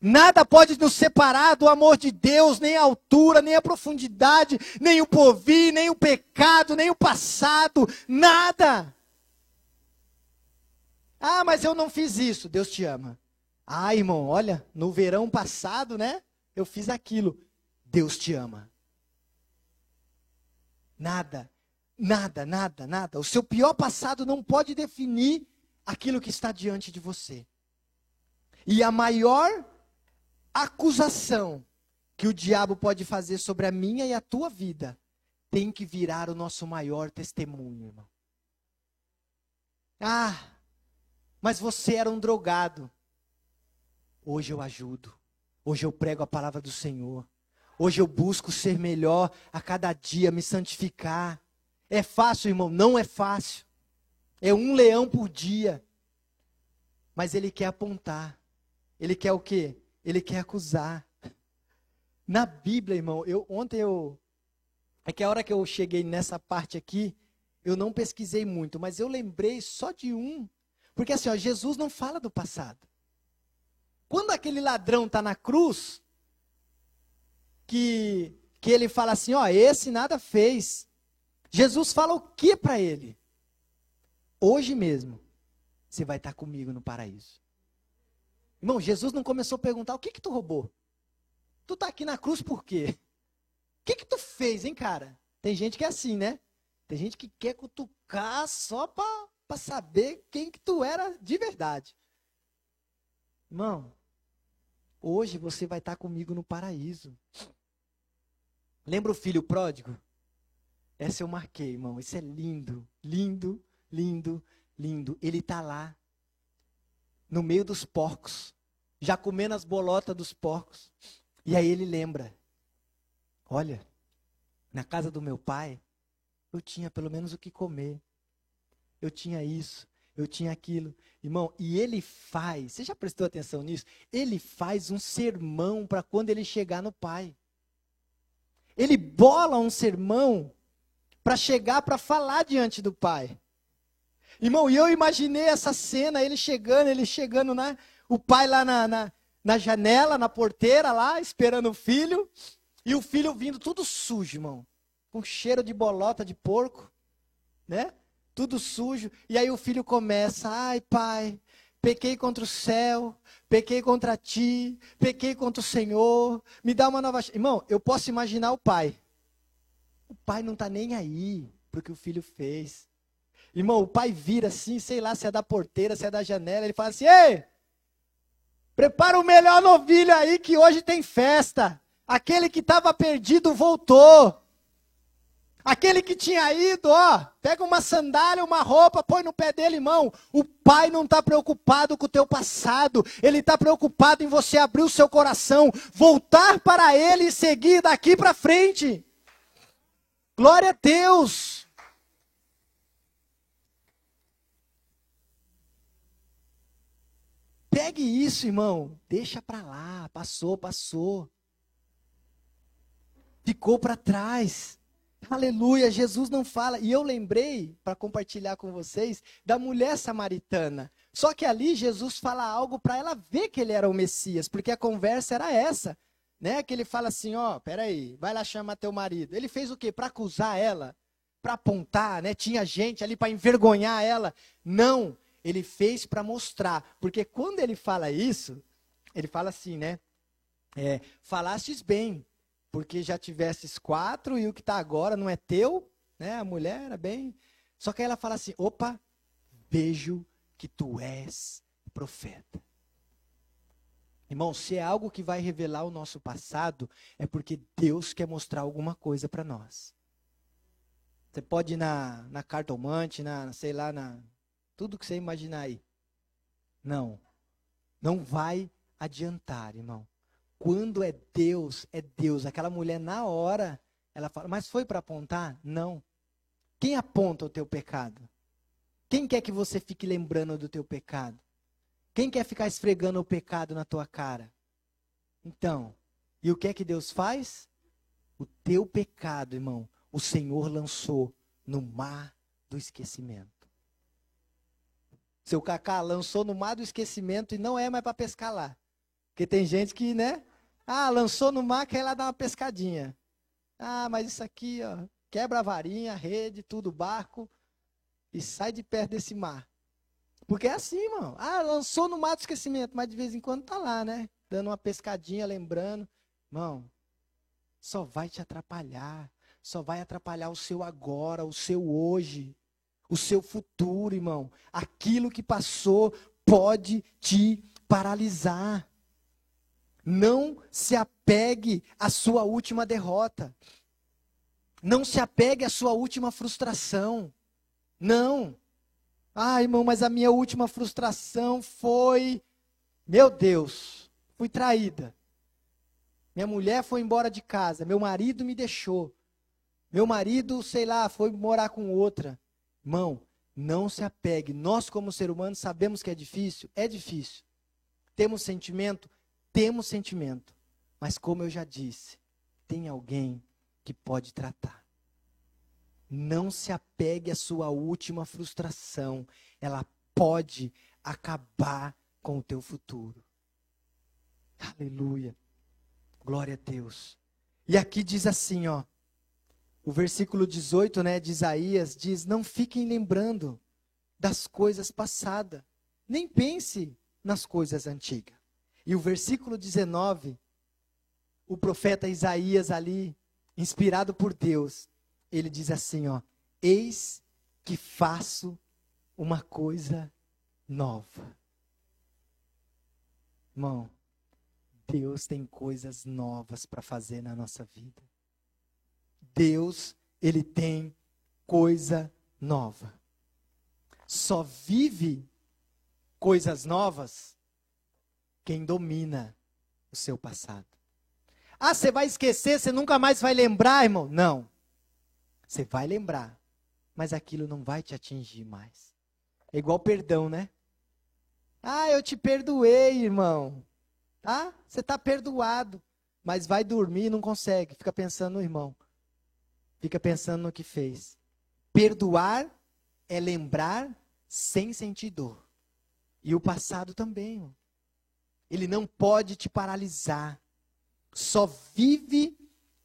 Nada pode nos separar do amor de Deus, nem a altura, nem a profundidade, nem o porvir, nem o pecado, nem o passado, nada. Ah, mas eu não fiz isso. Deus te ama. Ah, irmão, olha, no verão passado, né? Eu fiz aquilo. Deus te ama. Nada, nada, nada, nada. O seu pior passado não pode definir aquilo que está diante de você. E a maior acusação que o diabo pode fazer sobre a minha e a tua vida tem que virar o nosso maior testemunho, irmão. Ah, mas você era um drogado. Hoje eu ajudo. Hoje eu prego a palavra do Senhor. Hoje eu busco ser melhor a cada dia, me santificar. É fácil, irmão? Não é fácil. É um leão por dia. Mas ele quer apontar. Ele quer o quê? Ele quer acusar. Na Bíblia, irmão, eu ontem eu é que a hora que eu cheguei nessa parte aqui, eu não pesquisei muito, mas eu lembrei só de um. Porque assim, ó, Jesus não fala do passado. Quando aquele ladrão está na cruz, que, que ele fala assim, ó, esse nada fez. Jesus fala o que para ele? Hoje mesmo, você vai estar tá comigo no paraíso. Irmão, Jesus não começou a perguntar, o que que tu roubou? Tu está aqui na cruz por quê? O que que tu fez, hein, cara? Tem gente que é assim, né? Tem gente que quer cutucar só para saber quem que tu era de verdade. Irmão, hoje você vai estar comigo no paraíso. Lembra o filho pródigo? Essa eu marquei, irmão. Isso é lindo, lindo, lindo, lindo. Ele está lá, no meio dos porcos, já comendo as bolotas dos porcos. E aí ele lembra: olha, na casa do meu pai, eu tinha pelo menos o que comer. Eu tinha isso, eu tinha aquilo. Irmão, e ele faz, você já prestou atenção nisso? Ele faz um sermão para quando ele chegar no Pai. Ele bola um sermão para chegar para falar diante do Pai. Irmão, e eu imaginei essa cena, ele chegando, ele chegando, né? O pai lá na, na, na janela, na porteira lá, esperando o filho. E o filho vindo tudo sujo, irmão com cheiro de bolota de porco, né? Tudo sujo. E aí o filho começa: ai, pai, pequei contra o céu, pequei contra ti, pequei contra o Senhor, me dá uma nova. Irmão, eu posso imaginar o pai. O pai não está nem aí para o que o filho fez. Irmão, o pai vira assim, sei lá se é da porteira, se é da janela, ele fala assim: ei, prepara o melhor novilho aí que hoje tem festa. Aquele que estava perdido voltou. Aquele que tinha ido, ó, pega uma sandália, uma roupa, põe no pé dele, irmão. O pai não está preocupado com o teu passado. Ele está preocupado em você abrir o seu coração, voltar para ele e seguir daqui para frente. Glória a Deus. Pegue isso, irmão. Deixa para lá. Passou, passou. Ficou para trás. Aleluia, Jesus não fala. E eu lembrei, para compartilhar com vocês, da mulher samaritana. Só que ali Jesus fala algo para ela ver que ele era o Messias, porque a conversa era essa. Né? Que ele fala assim: ó, oh, peraí, vai lá chamar teu marido. Ele fez o quê? Para acusar ela? Para apontar, né? Tinha gente ali para envergonhar ela? Não, ele fez para mostrar. Porque quando ele fala isso, ele fala assim, né? É, falastes bem, porque já tivesses quatro e o que está agora não é teu, né? A mulher era bem. Só que aí ela fala assim: opa, vejo que tu és profeta. Irmão, se é algo que vai revelar o nosso passado, é porque Deus quer mostrar alguma coisa para nós. Você pode ir na, na cartomante, na, sei lá, na tudo que você imaginar aí. Não. Não vai adiantar, irmão. Quando é Deus, é Deus. Aquela mulher, na hora, ela fala, mas foi para apontar? Não. Quem aponta o teu pecado? Quem quer que você fique lembrando do teu pecado? Quem quer ficar esfregando o pecado na tua cara? Então, e o que é que Deus faz? O teu pecado, irmão, o Senhor lançou no mar do esquecimento. Seu cacá lançou no mar do esquecimento e não é mais para pescar lá. Porque tem gente que, né, ah, lançou no mar, quer lá dar uma pescadinha. Ah, mas isso aqui, ó, quebra a varinha, a rede, tudo, barco, e sai de perto desse mar. Porque é assim, irmão. Ah, lançou no mar do esquecimento, mas de vez em quando tá lá, né? Dando uma pescadinha, lembrando. Irmão, só vai te atrapalhar. Só vai atrapalhar o seu agora, o seu hoje, o seu futuro, irmão. Aquilo que passou pode te paralisar. Não se apegue à sua última derrota. Não se apegue à sua última frustração. Não. Ah, irmão, mas a minha última frustração foi. Meu Deus, fui traída. Minha mulher foi embora de casa. Meu marido me deixou. Meu marido, sei lá, foi morar com outra. Irmão, não se apegue. Nós, como ser humano, sabemos que é difícil? É difícil. Temos sentimento? Temos sentimento. Mas, como eu já disse, tem alguém que pode tratar. Não se apegue à sua última frustração. Ela pode acabar com o teu futuro. Aleluia. Glória a Deus. E aqui diz assim, ó. O versículo 18, né, de Isaías diz: "Não fiquem lembrando das coisas passadas, nem pense nas coisas antigas". E o versículo 19, o profeta Isaías ali, inspirado por Deus, ele diz assim, ó: "Eis que faço uma coisa nova". Irmão, Deus tem coisas novas para fazer na nossa vida. Deus, ele tem coisa nova. Só vive coisas novas quem domina o seu passado. Ah, você vai esquecer, você nunca mais vai lembrar, irmão? Não. Você vai lembrar, mas aquilo não vai te atingir mais. É igual perdão, né? Ah, eu te perdoei, irmão. Tá? Você está perdoado. Mas vai dormir e não consegue. Fica pensando no irmão. Fica pensando no que fez. Perdoar é lembrar sem sentir dor. E o passado também. Ele não pode te paralisar. Só vive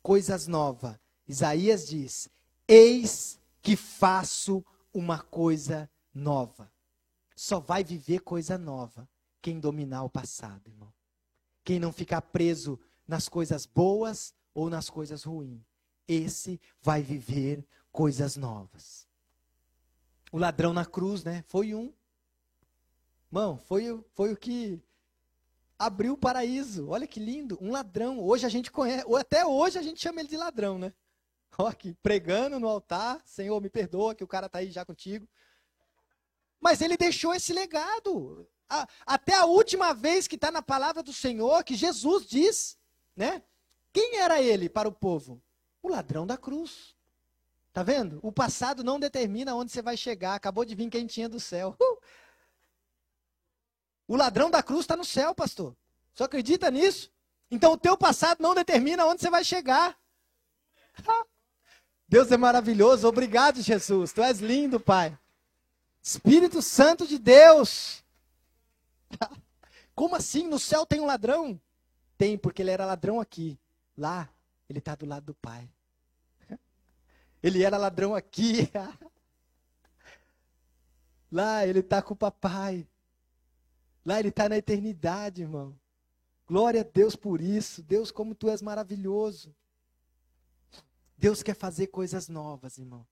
coisas novas. Isaías diz: Eis que faço uma coisa nova. Só vai viver coisa nova quem dominar o passado, irmão. Quem não ficar preso nas coisas boas ou nas coisas ruins esse vai viver coisas novas. O ladrão na cruz, né? Foi um. Mão, foi, foi o que abriu o paraíso. Olha que lindo. Um ladrão. Hoje a gente conhece, ou até hoje a gente chama ele de ladrão, né? Ó, aqui, pregando no altar. Senhor, me perdoa que o cara tá aí já contigo. Mas ele deixou esse legado. A, até a última vez que está na palavra do Senhor, que Jesus diz, né? Quem era ele para o povo? O ladrão da cruz. Tá vendo? O passado não determina onde você vai chegar. Acabou de vir quem tinha do céu. Uh! O ladrão da cruz está no céu, pastor. Você acredita nisso? Então o teu passado não determina onde você vai chegar. Deus é maravilhoso. Obrigado, Jesus. Tu és lindo, Pai. Espírito Santo de Deus. Como assim? No céu tem um ladrão? Tem, porque ele era ladrão aqui. Lá, ele está do lado do Pai. Ele era ladrão aqui. Lá ele está com o papai. Lá ele está na eternidade, irmão. Glória a Deus por isso. Deus, como tu és maravilhoso. Deus quer fazer coisas novas, irmão.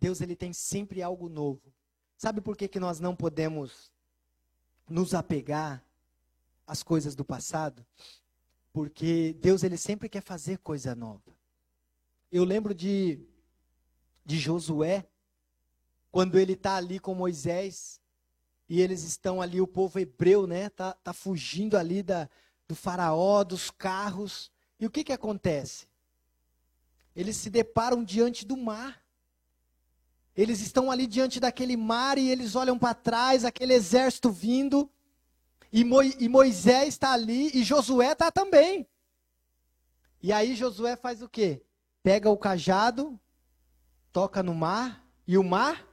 Deus ele tem sempre algo novo. Sabe por que, que nós não podemos nos apegar às coisas do passado? Porque Deus ele sempre quer fazer coisa nova. Eu lembro de, de Josué, quando ele está ali com Moisés, e eles estão ali, o povo hebreu, né? Tá, tá fugindo ali da, do faraó, dos carros. E o que que acontece? Eles se deparam diante do mar. Eles estão ali diante daquele mar e eles olham para trás, aquele exército vindo. E, Mo, e Moisés está ali e Josué está também. E aí Josué faz o quê? Pega o cajado, toca no mar, e o mar.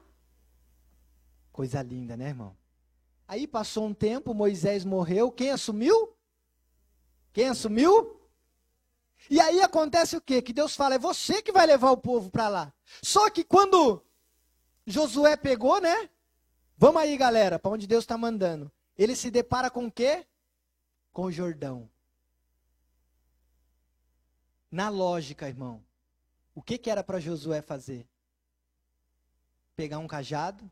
Coisa linda, né, irmão? Aí passou um tempo, Moisés morreu, quem assumiu? Quem assumiu? E aí acontece o quê? Que Deus fala, é você que vai levar o povo para lá. Só que quando Josué pegou, né? Vamos aí, galera, para onde Deus está mandando. Ele se depara com o quê? Com o Jordão. Na lógica, irmão, o que, que era para Josué fazer? Pegar um cajado?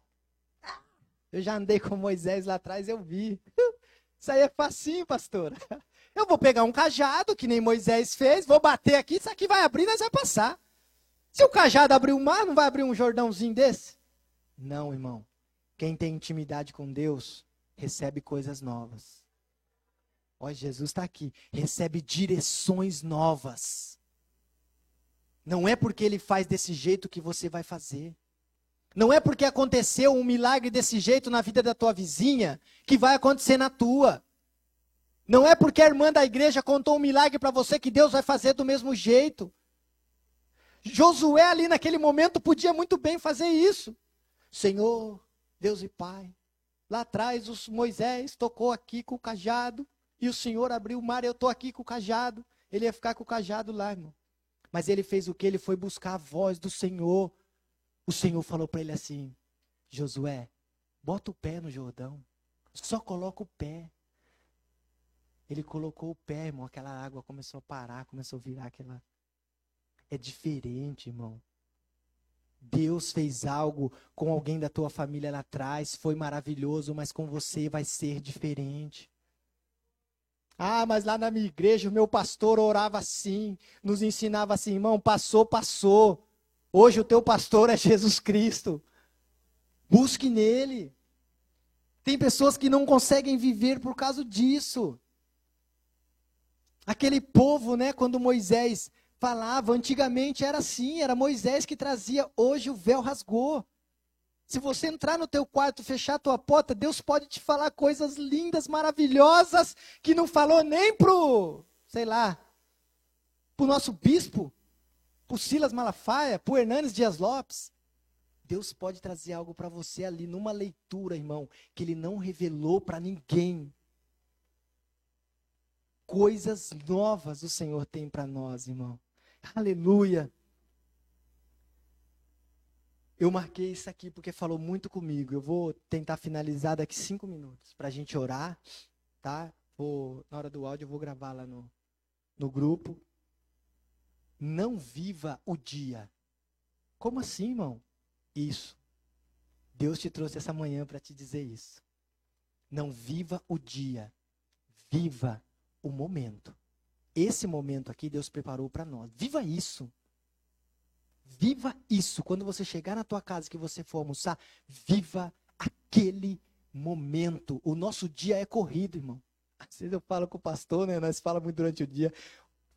Eu já andei com Moisés lá atrás, eu vi. Isso aí é facinho, pastora. Eu vou pegar um cajado, que nem Moisés fez, vou bater aqui, isso aqui vai abrir, nós vai passar. Se o cajado abrir o mar, não vai abrir um Jordãozinho desse? Não, irmão. Quem tem intimidade com Deus recebe coisas novas. Olha, Jesus está aqui. Recebe direções novas. Não é porque ele faz desse jeito que você vai fazer. Não é porque aconteceu um milagre desse jeito na vida da tua vizinha que vai acontecer na tua. Não é porque a irmã da igreja contou um milagre para você que Deus vai fazer do mesmo jeito. Josué ali naquele momento podia muito bem fazer isso. Senhor, Deus e Pai, lá atrás os Moisés tocou aqui com o cajado e o Senhor abriu o mar, eu estou aqui com o cajado. Ele ia ficar com o cajado lá, irmão. Mas ele fez o que? Ele foi buscar a voz do Senhor. O Senhor falou para ele assim: Josué, bota o pé no Jordão. Só coloca o pé. Ele colocou o pé, irmão. Aquela água começou a parar, começou a virar aquela. É diferente, irmão. Deus fez algo com alguém da tua família lá atrás, foi maravilhoso, mas com você vai ser diferente. Ah, mas lá na minha igreja o meu pastor orava assim, nos ensinava assim, irmão, passou, passou. Hoje o teu pastor é Jesus Cristo. Busque nele. Tem pessoas que não conseguem viver por causa disso. Aquele povo, né, quando Moisés falava, antigamente era assim, era Moisés que trazia, hoje o véu rasgou. Se você entrar no teu quarto, fechar a tua porta, Deus pode te falar coisas lindas, maravilhosas, que não falou nem pro, sei lá, pro nosso bispo, pro Silas Malafaia, pro Hernanes Dias Lopes. Deus pode trazer algo para você ali numa leitura, irmão, que ele não revelou para ninguém. Coisas novas o Senhor tem para nós, irmão. Aleluia. Eu marquei isso aqui porque falou muito comigo. Eu vou tentar finalizar daqui cinco minutos para a gente orar, tá? Vou, na hora do áudio eu vou gravar lá no, no grupo. Não viva o dia. Como assim, irmão? Isso. Deus te trouxe essa manhã para te dizer isso. Não viva o dia. Viva o momento. Esse momento aqui Deus preparou para nós. Viva isso. Viva isso. Quando você chegar na tua casa, que você for almoçar, viva aquele momento. O nosso dia é corrido, irmão. Às vezes eu falo com o pastor, né? Nós falamos muito durante o dia.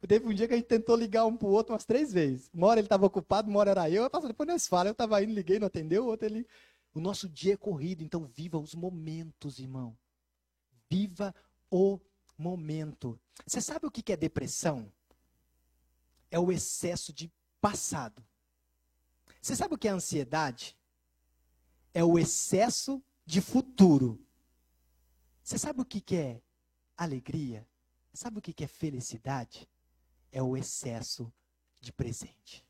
Teve um dia que a gente tentou ligar um pro outro umas três vezes. Uma hora ele estava ocupado, uma hora era eu. Passo, depois nós falamos, eu estava indo, liguei, não atendeu, o outro ele. O nosso dia é corrido, então viva os momentos, irmão. Viva o momento. Você sabe o que é depressão? É o excesso de passado. Você sabe o que é ansiedade? É o excesso de futuro. Você sabe o que é alegria? Sabe o que é felicidade? É o excesso de presente.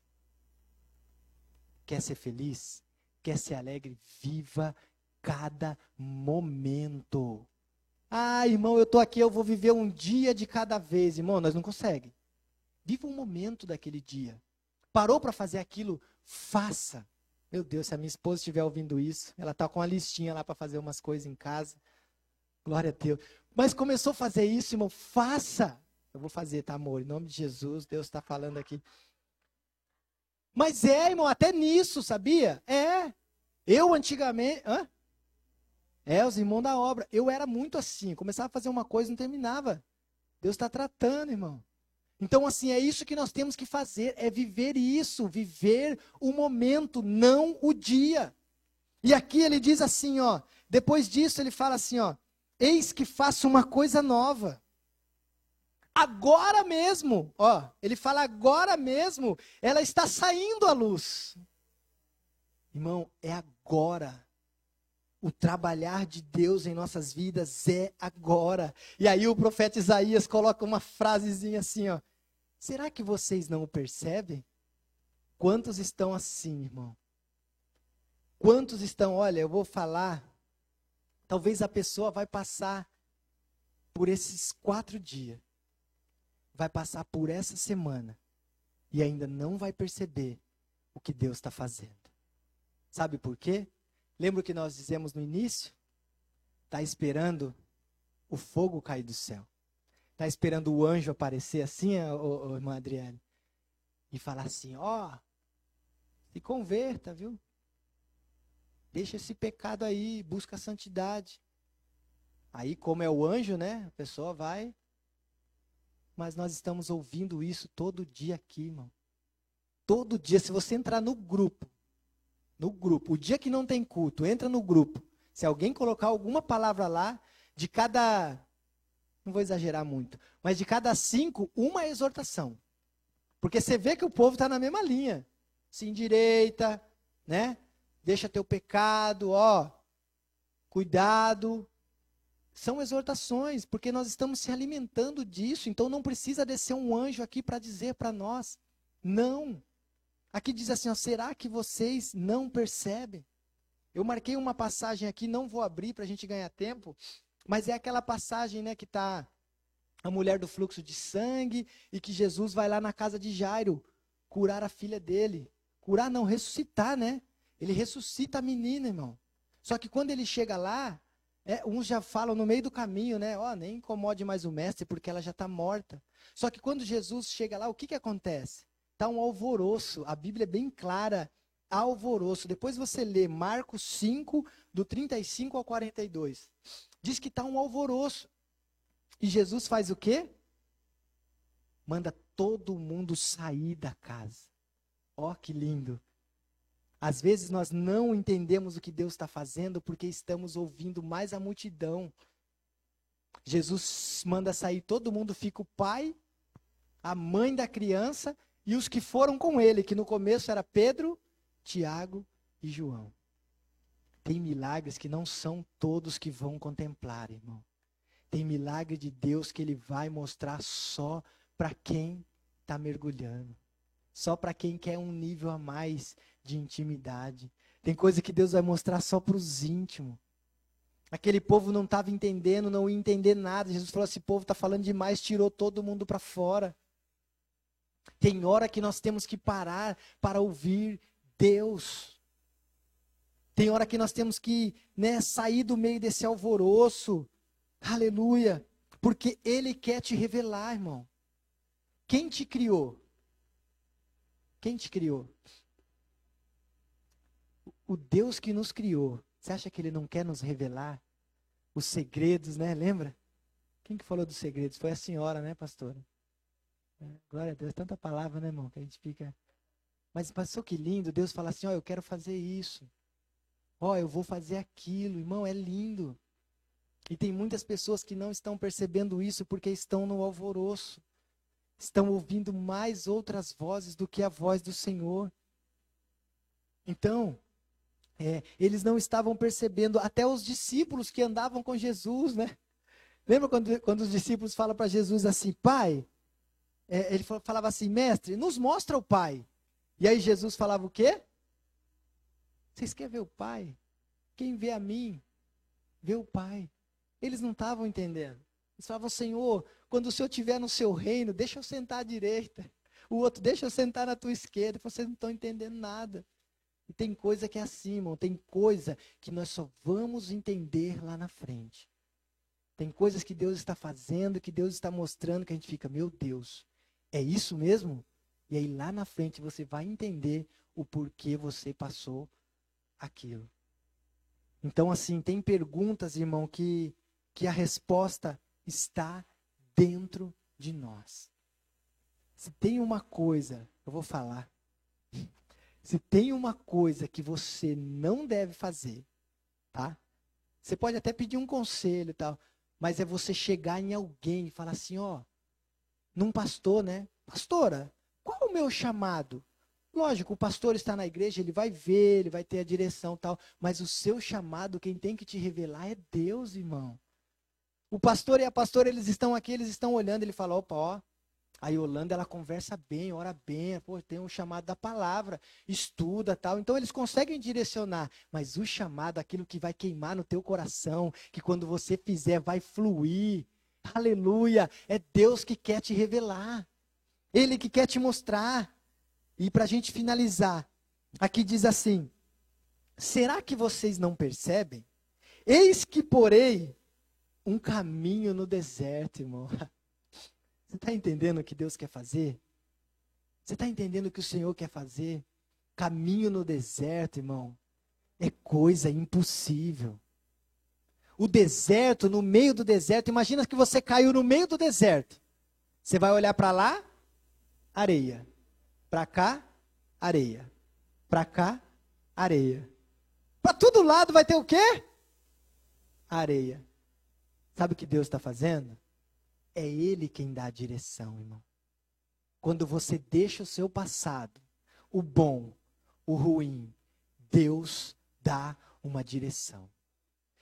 Quer ser feliz? Quer ser alegre? Viva cada momento. Ah, irmão, eu estou aqui, eu vou viver um dia de cada vez. Irmão, nós não conseguimos. Viva um momento daquele dia. Parou para fazer aquilo, Faça. Meu Deus, se a minha esposa estiver ouvindo isso, ela está com uma listinha lá para fazer umas coisas em casa. Glória a Deus. Mas começou a fazer isso, irmão, faça. Eu vou fazer, tá, amor? Em nome de Jesus, Deus está falando aqui. Mas é, irmão, até nisso, sabia? É. Eu antigamente. Hã? É, os irmãos da obra. Eu era muito assim. Começava a fazer uma coisa e não terminava. Deus está tratando, irmão. Então, assim, é isso que nós temos que fazer, é viver isso, viver o momento, não o dia. E aqui ele diz assim, ó, depois disso ele fala assim, ó, eis que faço uma coisa nova. Agora mesmo, ó, ele fala agora mesmo, ela está saindo à luz. Irmão, é agora. O trabalhar de Deus em nossas vidas é agora. E aí o profeta Isaías coloca uma frasezinha assim, ó. Será que vocês não o percebem? Quantos estão assim, irmão? Quantos estão, olha, eu vou falar, talvez a pessoa vai passar por esses quatro dias, vai passar por essa semana e ainda não vai perceber o que Deus está fazendo. Sabe por quê? Lembra o que nós dizemos no início? Está esperando o fogo cair do céu. Está esperando o anjo aparecer assim, ô, ô, irmã Adriane? E falar assim: ó, oh, Se converta, viu? Deixa esse pecado aí, busca a santidade. Aí, como é o anjo, né? A pessoa vai. Mas nós estamos ouvindo isso todo dia aqui, irmão. Todo dia. Se você entrar no grupo, no grupo, o dia que não tem culto, entra no grupo. Se alguém colocar alguma palavra lá, de cada. Não vou exagerar muito, mas de cada cinco, uma é exortação. Porque você vê que o povo está na mesma linha. Se endireita, né? Deixa teu pecado, ó. Cuidado. São exortações, porque nós estamos se alimentando disso. Então não precisa descer um anjo aqui para dizer para nós. Não. Aqui diz assim: ó, será que vocês não percebem? Eu marquei uma passagem aqui, não vou abrir para a gente ganhar tempo, mas é aquela passagem né, que está a mulher do fluxo de sangue e que Jesus vai lá na casa de Jairo curar a filha dele. Curar não, ressuscitar, né? Ele ressuscita a menina, irmão. Só que quando ele chega lá, é, uns já falam no meio do caminho, né? Ó, oh, nem incomode mais o mestre porque ela já está morta. Só que quando Jesus chega lá, o que, que acontece? Está um alvoroço. A Bíblia é bem clara. Alvoroço. Depois você lê Marcos 5, do 35 ao 42. Diz que está um alvoroço. E Jesus faz o quê? Manda todo mundo sair da casa. Ó, oh, que lindo. Às vezes nós não entendemos o que Deus está fazendo porque estamos ouvindo mais a multidão. Jesus manda sair todo mundo, fica o pai, a mãe da criança e os que foram com ele, que no começo era Pedro, Tiago e João. Tem milagres que não são todos que vão contemplar, irmão. Tem milagre de Deus que ele vai mostrar só para quem está mergulhando. Só para quem quer um nível a mais de intimidade. Tem coisa que Deus vai mostrar só para os íntimos. Aquele povo não estava entendendo, não ia entender nada. Jesus falou: esse povo está falando demais, tirou todo mundo para fora. Tem hora que nós temos que parar para ouvir Deus. Tem hora que nós temos que né, sair do meio desse alvoroço. Aleluia. Porque Ele quer te revelar, irmão. Quem te criou? Quem te criou? O Deus que nos criou. Você acha que Ele não quer nos revelar os segredos, né? Lembra? Quem que falou dos segredos? Foi a senhora, né, pastora? Glória a Deus, tanta palavra, né, irmão, que a gente fica. Mas passou que lindo, Deus fala assim: ó, eu quero fazer isso. Ó, eu vou fazer aquilo, irmão, é lindo. E tem muitas pessoas que não estão percebendo isso porque estão no alvoroço. Estão ouvindo mais outras vozes do que a voz do Senhor. Então, é, eles não estavam percebendo, até os discípulos que andavam com Jesus, né? Lembra quando, quando os discípulos falam para Jesus assim, Pai, é, ele falava assim, mestre, nos mostra o Pai. E aí Jesus falava o quê? Vocês querem ver o Pai? Quem vê a mim, vê o Pai. Eles não estavam entendendo. Eles falavam, Senhor, quando o Senhor estiver no seu reino, deixa eu sentar à direita. O outro, deixa eu sentar na tua esquerda. Vocês não estão entendendo nada. E tem coisa que é assim, irmão. Tem coisa que nós só vamos entender lá na frente. Tem coisas que Deus está fazendo, que Deus está mostrando, que a gente fica, meu Deus, é isso mesmo? E aí lá na frente você vai entender o porquê você passou aquilo. Então, assim, tem perguntas, irmão, que, que a resposta está dentro de nós. Se tem uma coisa, eu vou falar. Se tem uma coisa que você não deve fazer, tá? Você pode até pedir um conselho e tal, mas é você chegar em alguém e falar assim, ó, num pastor, né? Pastora, qual o meu chamado? Lógico, o pastor está na igreja, ele vai ver, ele vai ter a direção tal, mas o seu chamado, quem tem que te revelar é Deus, irmão. O pastor e a pastora, eles estão aqui, eles estão olhando, ele fala, opa, ó, a Yolanda, ela conversa bem, ora bem, pô, tem um chamado da palavra, estuda tal. Então eles conseguem direcionar, mas o chamado, aquilo que vai queimar no teu coração, que quando você fizer vai fluir, Aleluia! É Deus que quer te revelar. Ele que quer te mostrar. E para a gente finalizar, aqui diz assim: Será que vocês não percebem? Eis que porei um caminho no deserto, irmão. Você está entendendo o que Deus quer fazer? Você está entendendo o que o Senhor quer fazer? Caminho no deserto, irmão, é coisa impossível. O deserto, no meio do deserto, imagina que você caiu no meio do deserto. Você vai olhar para lá, areia. Para cá, areia. Para cá, areia. Para todo lado vai ter o quê? Areia. Sabe o que Deus está fazendo? É Ele quem dá a direção, irmão. Quando você deixa o seu passado, o bom, o ruim, Deus dá uma direção.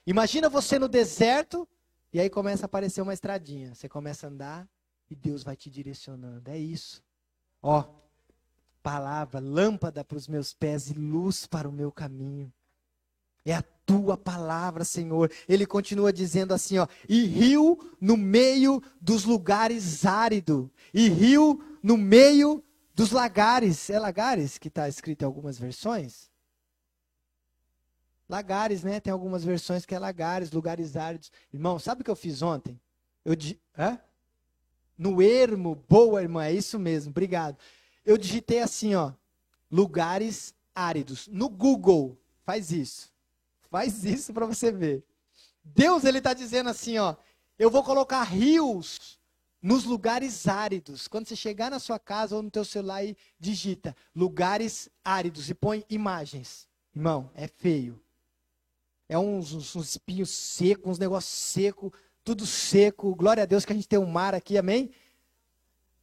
Imagina você no deserto e aí começa a aparecer uma estradinha. Você começa a andar e Deus vai te direcionando. É isso. Ó, palavra, lâmpada para os meus pés e luz para o meu caminho. É a tua palavra, Senhor. Ele continua dizendo assim, ó, e rio no meio dos lugares áridos, e rio no meio dos lagares. É lagares que está escrito em algumas versões? Lagares, né? Tem algumas versões que é lagares, lugares áridos. Irmão, sabe o que eu fiz ontem? Eu di... Hã? No ermo, boa irmã, é isso mesmo, obrigado. Eu digitei assim, ó, lugares áridos. No Google, faz isso. Faz isso para você ver. Deus ele está dizendo assim, ó, eu vou colocar rios nos lugares áridos. Quando você chegar na sua casa ou no teu celular e digita lugares áridos e põe imagens. Irmão, é feio. É uns, uns, uns espinhos secos, uns negócios secos, tudo seco. Glória a Deus que a gente tem um mar aqui, amém?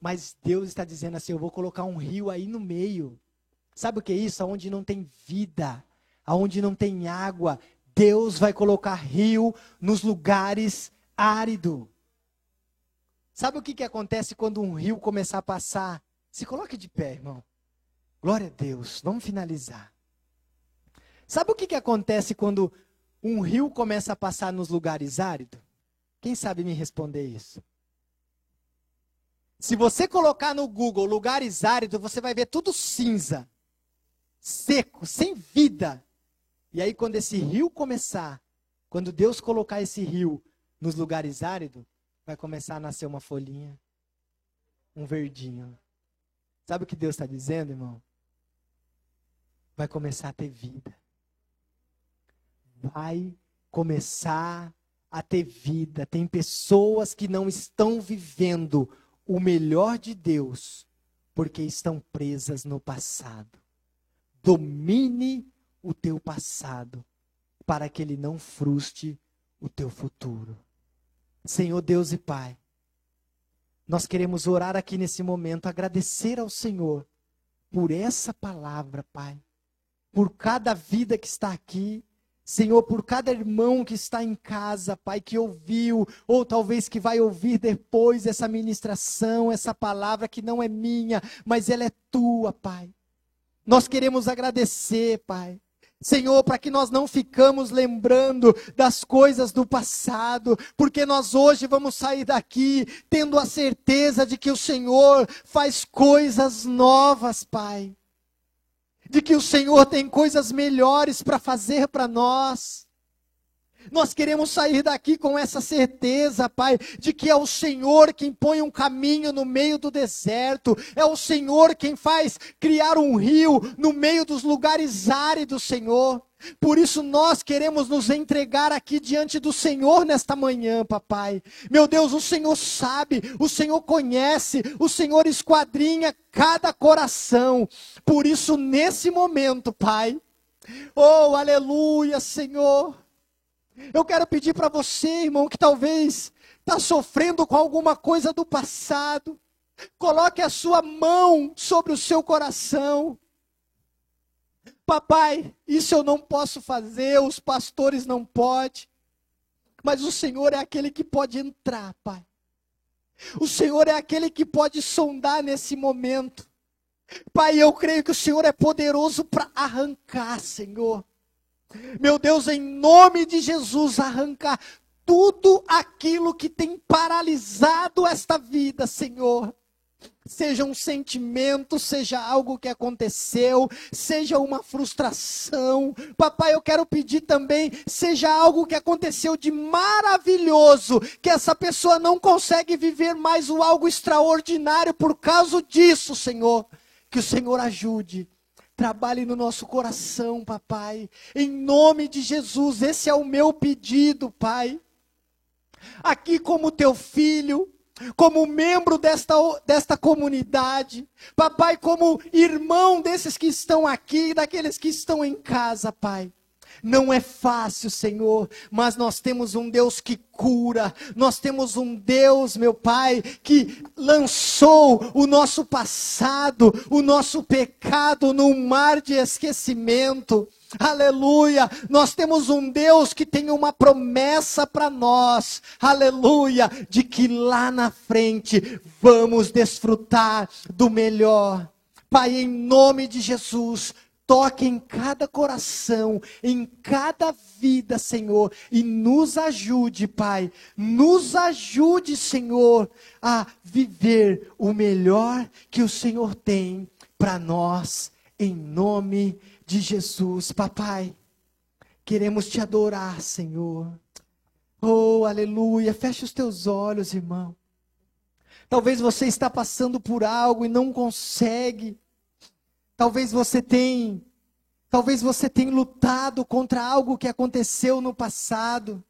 Mas Deus está dizendo assim: eu vou colocar um rio aí no meio. Sabe o que é isso? Onde não tem vida aonde não tem água, Deus vai colocar rio nos lugares áridos. Sabe o que, que acontece quando um rio começar a passar? Se coloque de pé, irmão. Glória a Deus. Vamos finalizar. Sabe o que, que acontece quando um rio começa a passar nos lugares áridos? Quem sabe me responder isso? Se você colocar no Google lugares áridos, você vai ver tudo cinza, seco, sem vida. E aí, quando esse rio começar, quando Deus colocar esse rio nos lugares áridos, vai começar a nascer uma folhinha, um verdinho. Sabe o que Deus está dizendo, irmão? Vai começar a ter vida. Vai começar a ter vida. Tem pessoas que não estão vivendo o melhor de Deus porque estão presas no passado. Domine o teu passado, para que ele não frustre o teu futuro. Senhor Deus e Pai, nós queremos orar aqui nesse momento, agradecer ao Senhor por essa palavra, Pai, por cada vida que está aqui, Senhor, por cada irmão que está em casa, Pai, que ouviu, ou talvez que vai ouvir depois essa ministração, essa palavra que não é minha, mas ela é tua, Pai. Nós queremos agradecer, Pai. Senhor, para que nós não ficamos lembrando das coisas do passado, porque nós hoje vamos sair daqui tendo a certeza de que o Senhor faz coisas novas, Pai. De que o Senhor tem coisas melhores para fazer para nós. Nós queremos sair daqui com essa certeza, Pai, de que é o Senhor quem põe um caminho no meio do deserto, é o Senhor quem faz criar um rio no meio dos lugares áridos, Senhor. Por isso nós queremos nos entregar aqui diante do Senhor nesta manhã, papai. Meu Deus, o Senhor sabe, o Senhor conhece, o Senhor esquadrinha cada coração. Por isso, nesse momento, Pai, oh, aleluia, Senhor. Eu quero pedir para você, irmão, que talvez está sofrendo com alguma coisa do passado, coloque a sua mão sobre o seu coração. Papai, isso eu não posso fazer, os pastores não podem, mas o Senhor é aquele que pode entrar, Pai. O Senhor é aquele que pode sondar nesse momento. Pai, eu creio que o Senhor é poderoso para arrancar, Senhor meu Deus, em nome de Jesus, arrancar tudo aquilo que tem paralisado esta vida, Senhor. Seja um sentimento, seja algo que aconteceu, seja uma frustração. Papai, eu quero pedir também, seja algo que aconteceu de maravilhoso, que essa pessoa não consegue viver mais o algo extraordinário por causa disso, Senhor. Que o Senhor ajude Trabalhe no nosso coração, papai. Em nome de Jesus, esse é o meu pedido, pai. Aqui, como teu filho, como membro desta, desta comunidade, papai, como irmão desses que estão aqui, daqueles que estão em casa, pai. Não é fácil, Senhor, mas nós temos um Deus que cura, nós temos um Deus, meu Pai, que lançou o nosso passado, o nosso pecado num mar de esquecimento. Aleluia! Nós temos um Deus que tem uma promessa para nós. Aleluia! De que lá na frente vamos desfrutar do melhor. Pai, em nome de Jesus, toque em cada coração, em cada vida, Senhor, e nos ajude, Pai, nos ajude, Senhor, a viver o melhor que o Senhor tem para nós, em nome de Jesus, Papai. Queremos te adorar, Senhor. Oh, aleluia. Feche os teus olhos, irmão. Talvez você está passando por algo e não consegue Talvez você tenha, talvez você tenha lutado contra algo que aconteceu no passado.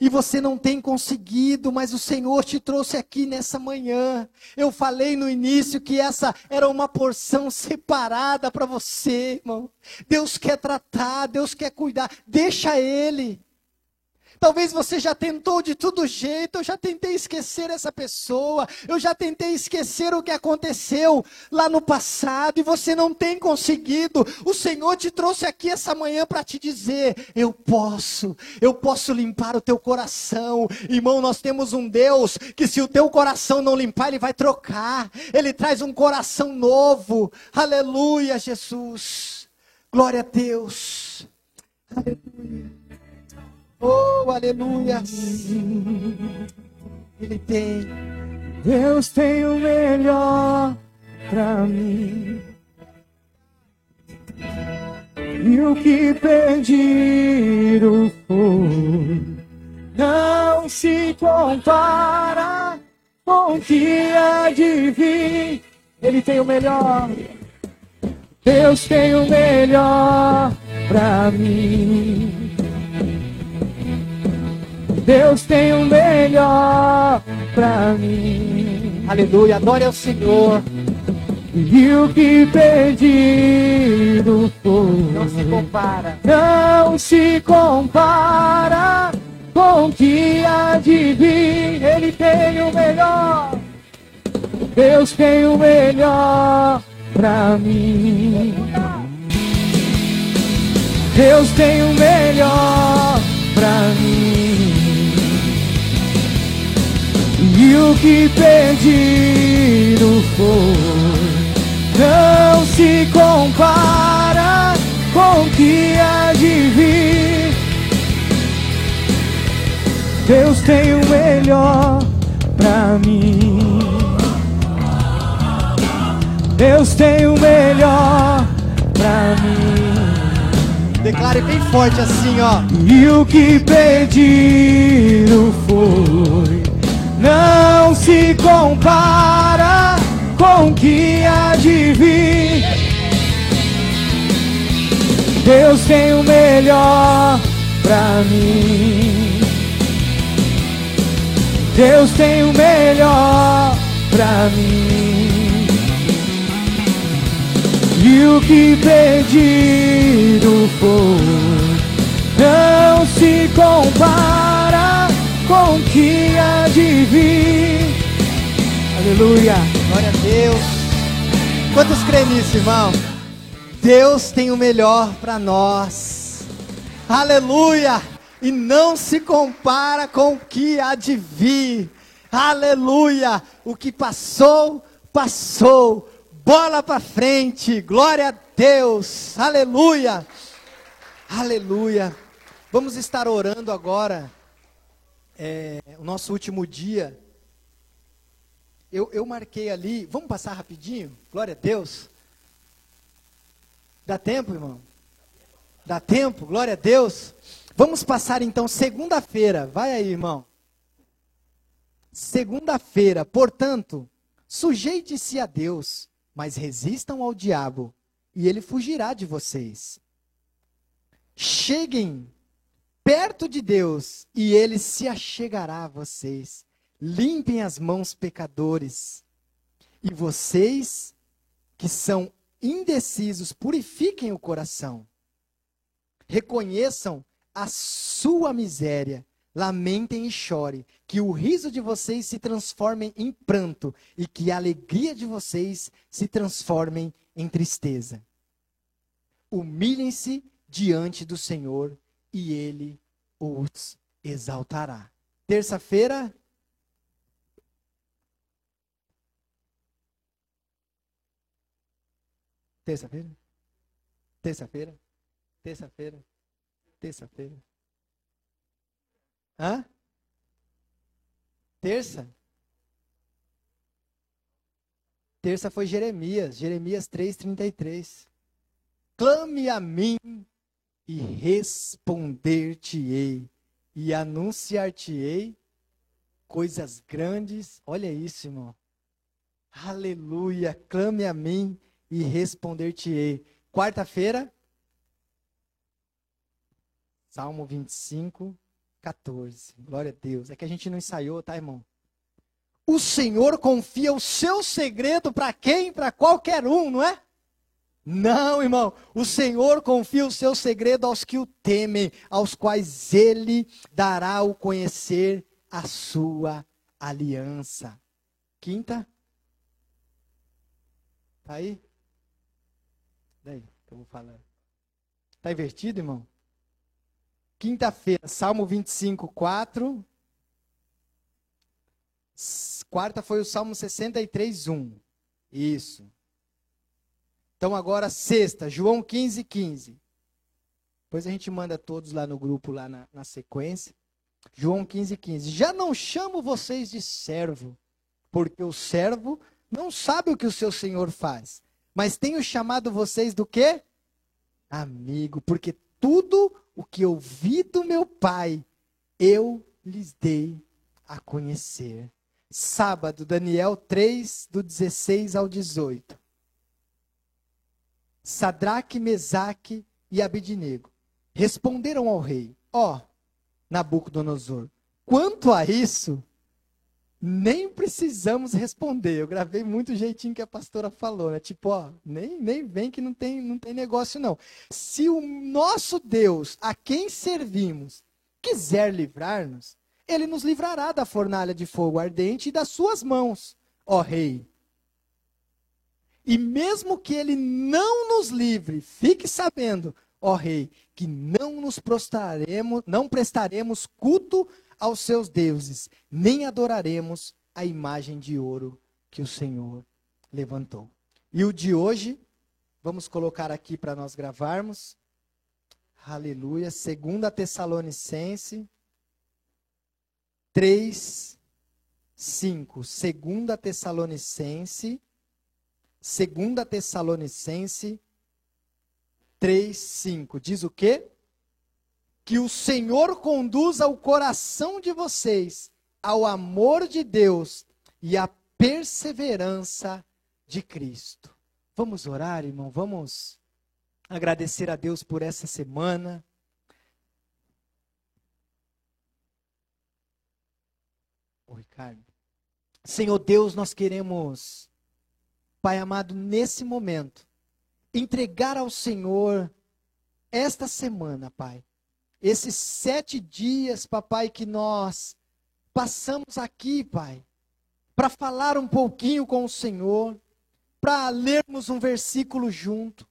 E você não tem conseguido, mas o Senhor te trouxe aqui nessa manhã. Eu falei no início que essa era uma porção separada para você, irmão. Deus quer tratar, Deus quer cuidar. Deixa Ele. Talvez você já tentou de todo jeito, eu já tentei esquecer essa pessoa, eu já tentei esquecer o que aconteceu lá no passado e você não tem conseguido. O Senhor te trouxe aqui essa manhã para te dizer: eu posso, eu posso limpar o teu coração. Irmão, nós temos um Deus que se o teu coração não limpar, ele vai trocar. Ele traz um coração novo. Aleluia, Jesus. Glória a Deus. Aleluia. Oh, aleluia. Ele tem. Deus tem o melhor para mim. E o que pedir o for não se compara com o que há de vir. Ele tem o melhor. Deus tem o melhor para mim. Deus tem o melhor pra mim. Aleluia, adore ao Senhor. E o que pedido for, não se compara, não se compara com o que há de vir. Ele tem o melhor, Deus tem o melhor pra mim. Deus tem o melhor pra mim. E o que pedido for não se compara com o que há de vir. Deus tem o melhor pra mim. Deus tem o melhor pra mim. Declare bem forte assim, ó. E o que pedido foi se compara com o que há de vir. Deus tem o melhor pra mim. Deus tem o melhor pra mim. E o que pedido for, não se compara com o que há de vir. Aleluia. Glória a Deus. Quantos creem nisso, irmão? Deus tem o melhor para nós. Aleluia. E não se compara com o que há de vir. Aleluia. O que passou, passou. Bola para frente. Glória a Deus. Aleluia. Aleluia. Vamos estar orando agora é, o nosso último dia, eu, eu marquei ali, vamos passar rapidinho? Glória a Deus. Dá tempo, irmão? Dá tempo? Glória a Deus. Vamos passar então segunda-feira. Vai aí, irmão. Segunda-feira, portanto, sujeite-se a Deus, mas resistam ao diabo, e ele fugirá de vocês. Cheguem perto de Deus e ele se achegará a vocês. Limpem as mãos, pecadores. E vocês que são indecisos, purifiquem o coração. Reconheçam a sua miséria. Lamentem e chorem, que o riso de vocês se transforme em pranto e que a alegria de vocês se transforme em tristeza. Humilhem-se diante do Senhor e ele os exaltará. Terça-feira, Terça-feira? Terça-feira? Terça-feira? Terça-feira? Hã? Terça? Terça foi Jeremias, Jeremias 3:33. Clame a mim e responder-te-ei e anunciar-te-ei coisas grandes. Olha isso, irmão. Aleluia. Clame a mim e responder-te-ei. Quarta-feira, Salmo 25, 14. Glória a Deus. É que a gente não ensaiou, tá, irmão? O Senhor confia o seu segredo para quem? Para qualquer um, não é? Não, irmão. O Senhor confia o seu segredo aos que o temem, aos quais ele dará o conhecer a sua aliança. Quinta? Tá aí? Daí que eu vou falar. Tá invertido, irmão? Quinta-feira, Salmo 25, 4. Quarta foi o Salmo 63, 1. Isso. Então agora sexta, João 15, 15. Depois a gente manda todos lá no grupo, lá na, na sequência. João 15, 15. Já não chamo vocês de servo, porque o servo não sabe o que o seu senhor faz. Mas tenho chamado vocês do quê? Amigo, porque tudo o que ouvi do meu pai, eu lhes dei a conhecer. Sábado, Daniel 3, do 16 ao 18. Sadraque, Mesaque e Abidnego responderam ao rei: Ó, oh, Nabucodonosor, quanto a isso, nem precisamos responder. Eu gravei muito jeitinho que a pastora falou, né? Tipo, ó, nem, nem vem que não tem, não tem negócio não. Se o nosso Deus, a quem servimos, quiser livrar-nos, ele nos livrará da fornalha de fogo ardente e das suas mãos, ó rei. E mesmo que ele não nos livre, fique sabendo, ó rei, que não nos prostraremos, não prestaremos culto aos seus deuses, nem adoraremos a imagem de ouro que o Senhor levantou. E o de hoje, vamos colocar aqui para nós gravarmos. Aleluia. Segunda Tessalonicense 3, 5. Segunda Tessalonicense, Segunda Tessalonicense 3, 5. Diz o quê? Que o Senhor conduza o coração de vocês ao amor de Deus e à perseverança de Cristo. Vamos orar, irmão, vamos agradecer a Deus por essa semana. Ô, Ricardo. Senhor Deus, nós queremos, Pai amado, nesse momento, entregar ao Senhor esta semana, Pai esses sete dias, papai, que nós passamos aqui, pai, para falar um pouquinho com o Senhor, para lermos um versículo junto.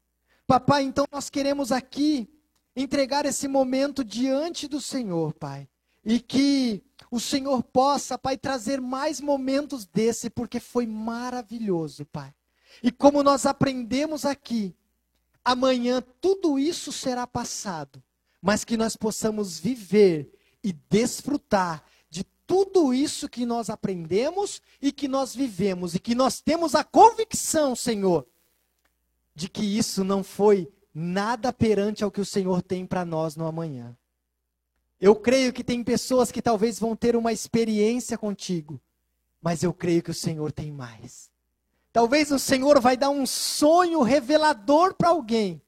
Papai, então nós queremos aqui entregar esse momento diante do Senhor, pai. E que o Senhor possa, pai, trazer mais momentos desse, porque foi maravilhoso, pai. E como nós aprendemos aqui, amanhã tudo isso será passado mas que nós possamos viver e desfrutar de tudo isso que nós aprendemos e que nós vivemos e que nós temos a convicção, Senhor, de que isso não foi nada perante ao que o Senhor tem para nós no amanhã. Eu creio que tem pessoas que talvez vão ter uma experiência contigo, mas eu creio que o Senhor tem mais. Talvez o Senhor vai dar um sonho revelador para alguém.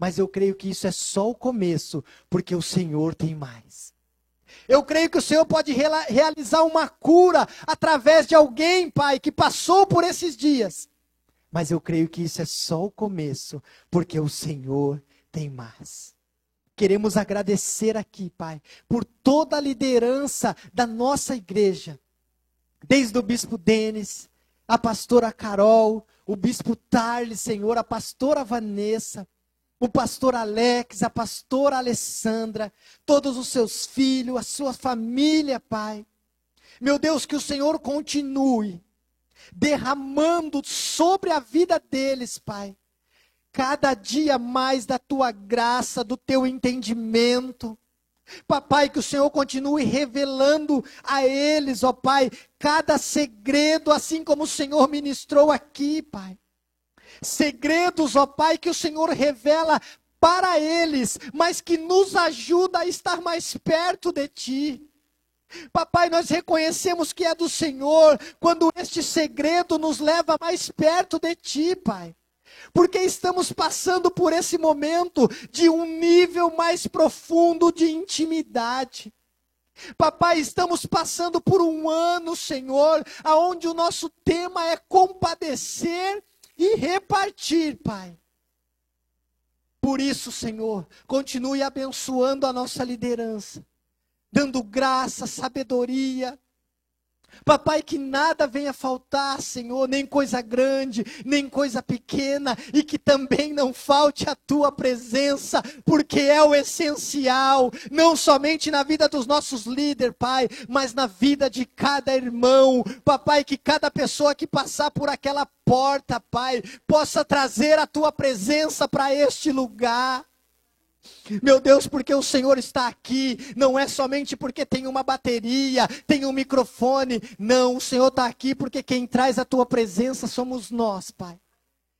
Mas eu creio que isso é só o começo, porque o Senhor tem mais. Eu creio que o Senhor pode realizar uma cura através de alguém, Pai, que passou por esses dias. Mas eu creio que isso é só o começo, porque o Senhor tem mais. Queremos agradecer aqui, Pai, por toda a liderança da nossa igreja, desde o bispo Denis, a pastora Carol, o bispo Tarly, Senhor, a pastora Vanessa, o pastor Alex, a pastora Alessandra, todos os seus filhos, a sua família, Pai. Meu Deus, que o Senhor continue derramando sobre a vida deles, Pai, cada dia mais da tua graça, do teu entendimento, Papai, que o Senhor continue revelando a eles, ó Pai, cada segredo, assim como o Senhor ministrou aqui, Pai. Segredos, ó Pai, que o Senhor revela para eles, mas que nos ajuda a estar mais perto de Ti. Papai, nós reconhecemos que é do Senhor, quando este segredo nos leva mais perto de Ti, Pai porque estamos passando por esse momento de um nível mais profundo de intimidade. Papai, estamos passando por um ano, Senhor, aonde o nosso tema é compadecer e repartir, Pai. Por isso, Senhor, continue abençoando a nossa liderança, dando graça, sabedoria, Papai, que nada venha faltar, Senhor, nem coisa grande, nem coisa pequena, e que também não falte a tua presença, porque é o essencial, não somente na vida dos nossos líderes, Pai, mas na vida de cada irmão. Papai, que cada pessoa que passar por aquela porta, Pai, possa trazer a tua presença para este lugar. Meu Deus, porque o Senhor está aqui, não é somente porque tem uma bateria, tem um microfone, não, o Senhor está aqui porque quem traz a tua presença somos nós, Pai.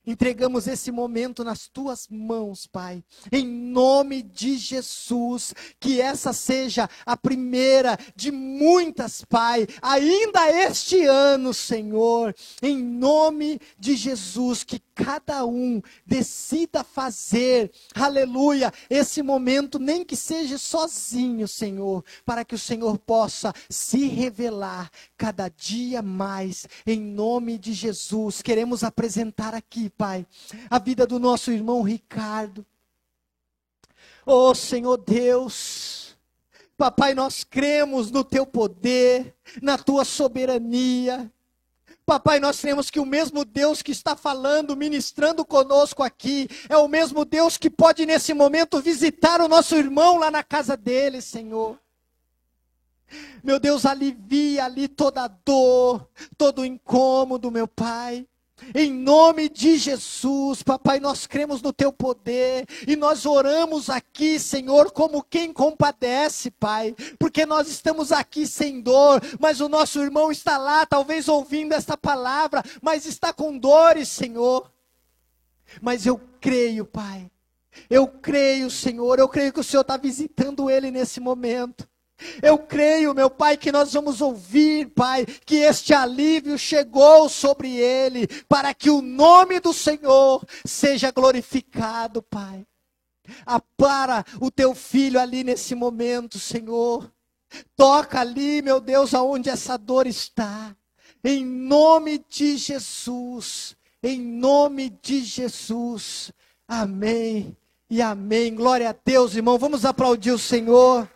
Entregamos esse momento nas tuas mãos, Pai. Em nome de Jesus, que essa seja a primeira de muitas, Pai, ainda este ano, Senhor. Em nome de Jesus, que cada um decida fazer, aleluia, esse momento, nem que seja sozinho, Senhor, para que o Senhor possa se revelar cada dia mais, em nome de Jesus. Queremos apresentar aqui, Pai, a vida do nosso irmão Ricardo. Oh, Senhor Deus, Papai, nós cremos no teu poder, na tua soberania. Papai, nós cremos que o mesmo Deus que está falando, ministrando conosco aqui, é o mesmo Deus que pode nesse momento visitar o nosso irmão lá na casa dele, Senhor. Meu Deus, alivia ali toda a dor, todo o incômodo, meu Pai. Em nome de Jesus, papai, nós cremos no teu poder e nós oramos aqui, Senhor, como quem compadece, Pai, porque nós estamos aqui sem dor, mas o nosso irmão está lá, talvez ouvindo esta palavra, mas está com dores, Senhor. Mas eu creio, Pai, eu creio, Senhor, eu creio que o Senhor está visitando ele nesse momento. Eu creio, meu Pai, que nós vamos ouvir, Pai, que este alívio chegou sobre ele, para que o nome do Senhor seja glorificado, Pai. Apara o teu filho ali nesse momento, Senhor. Toca ali, meu Deus, aonde essa dor está. Em nome de Jesus. Em nome de Jesus. Amém e amém. Glória a Deus, irmão. Vamos aplaudir o Senhor.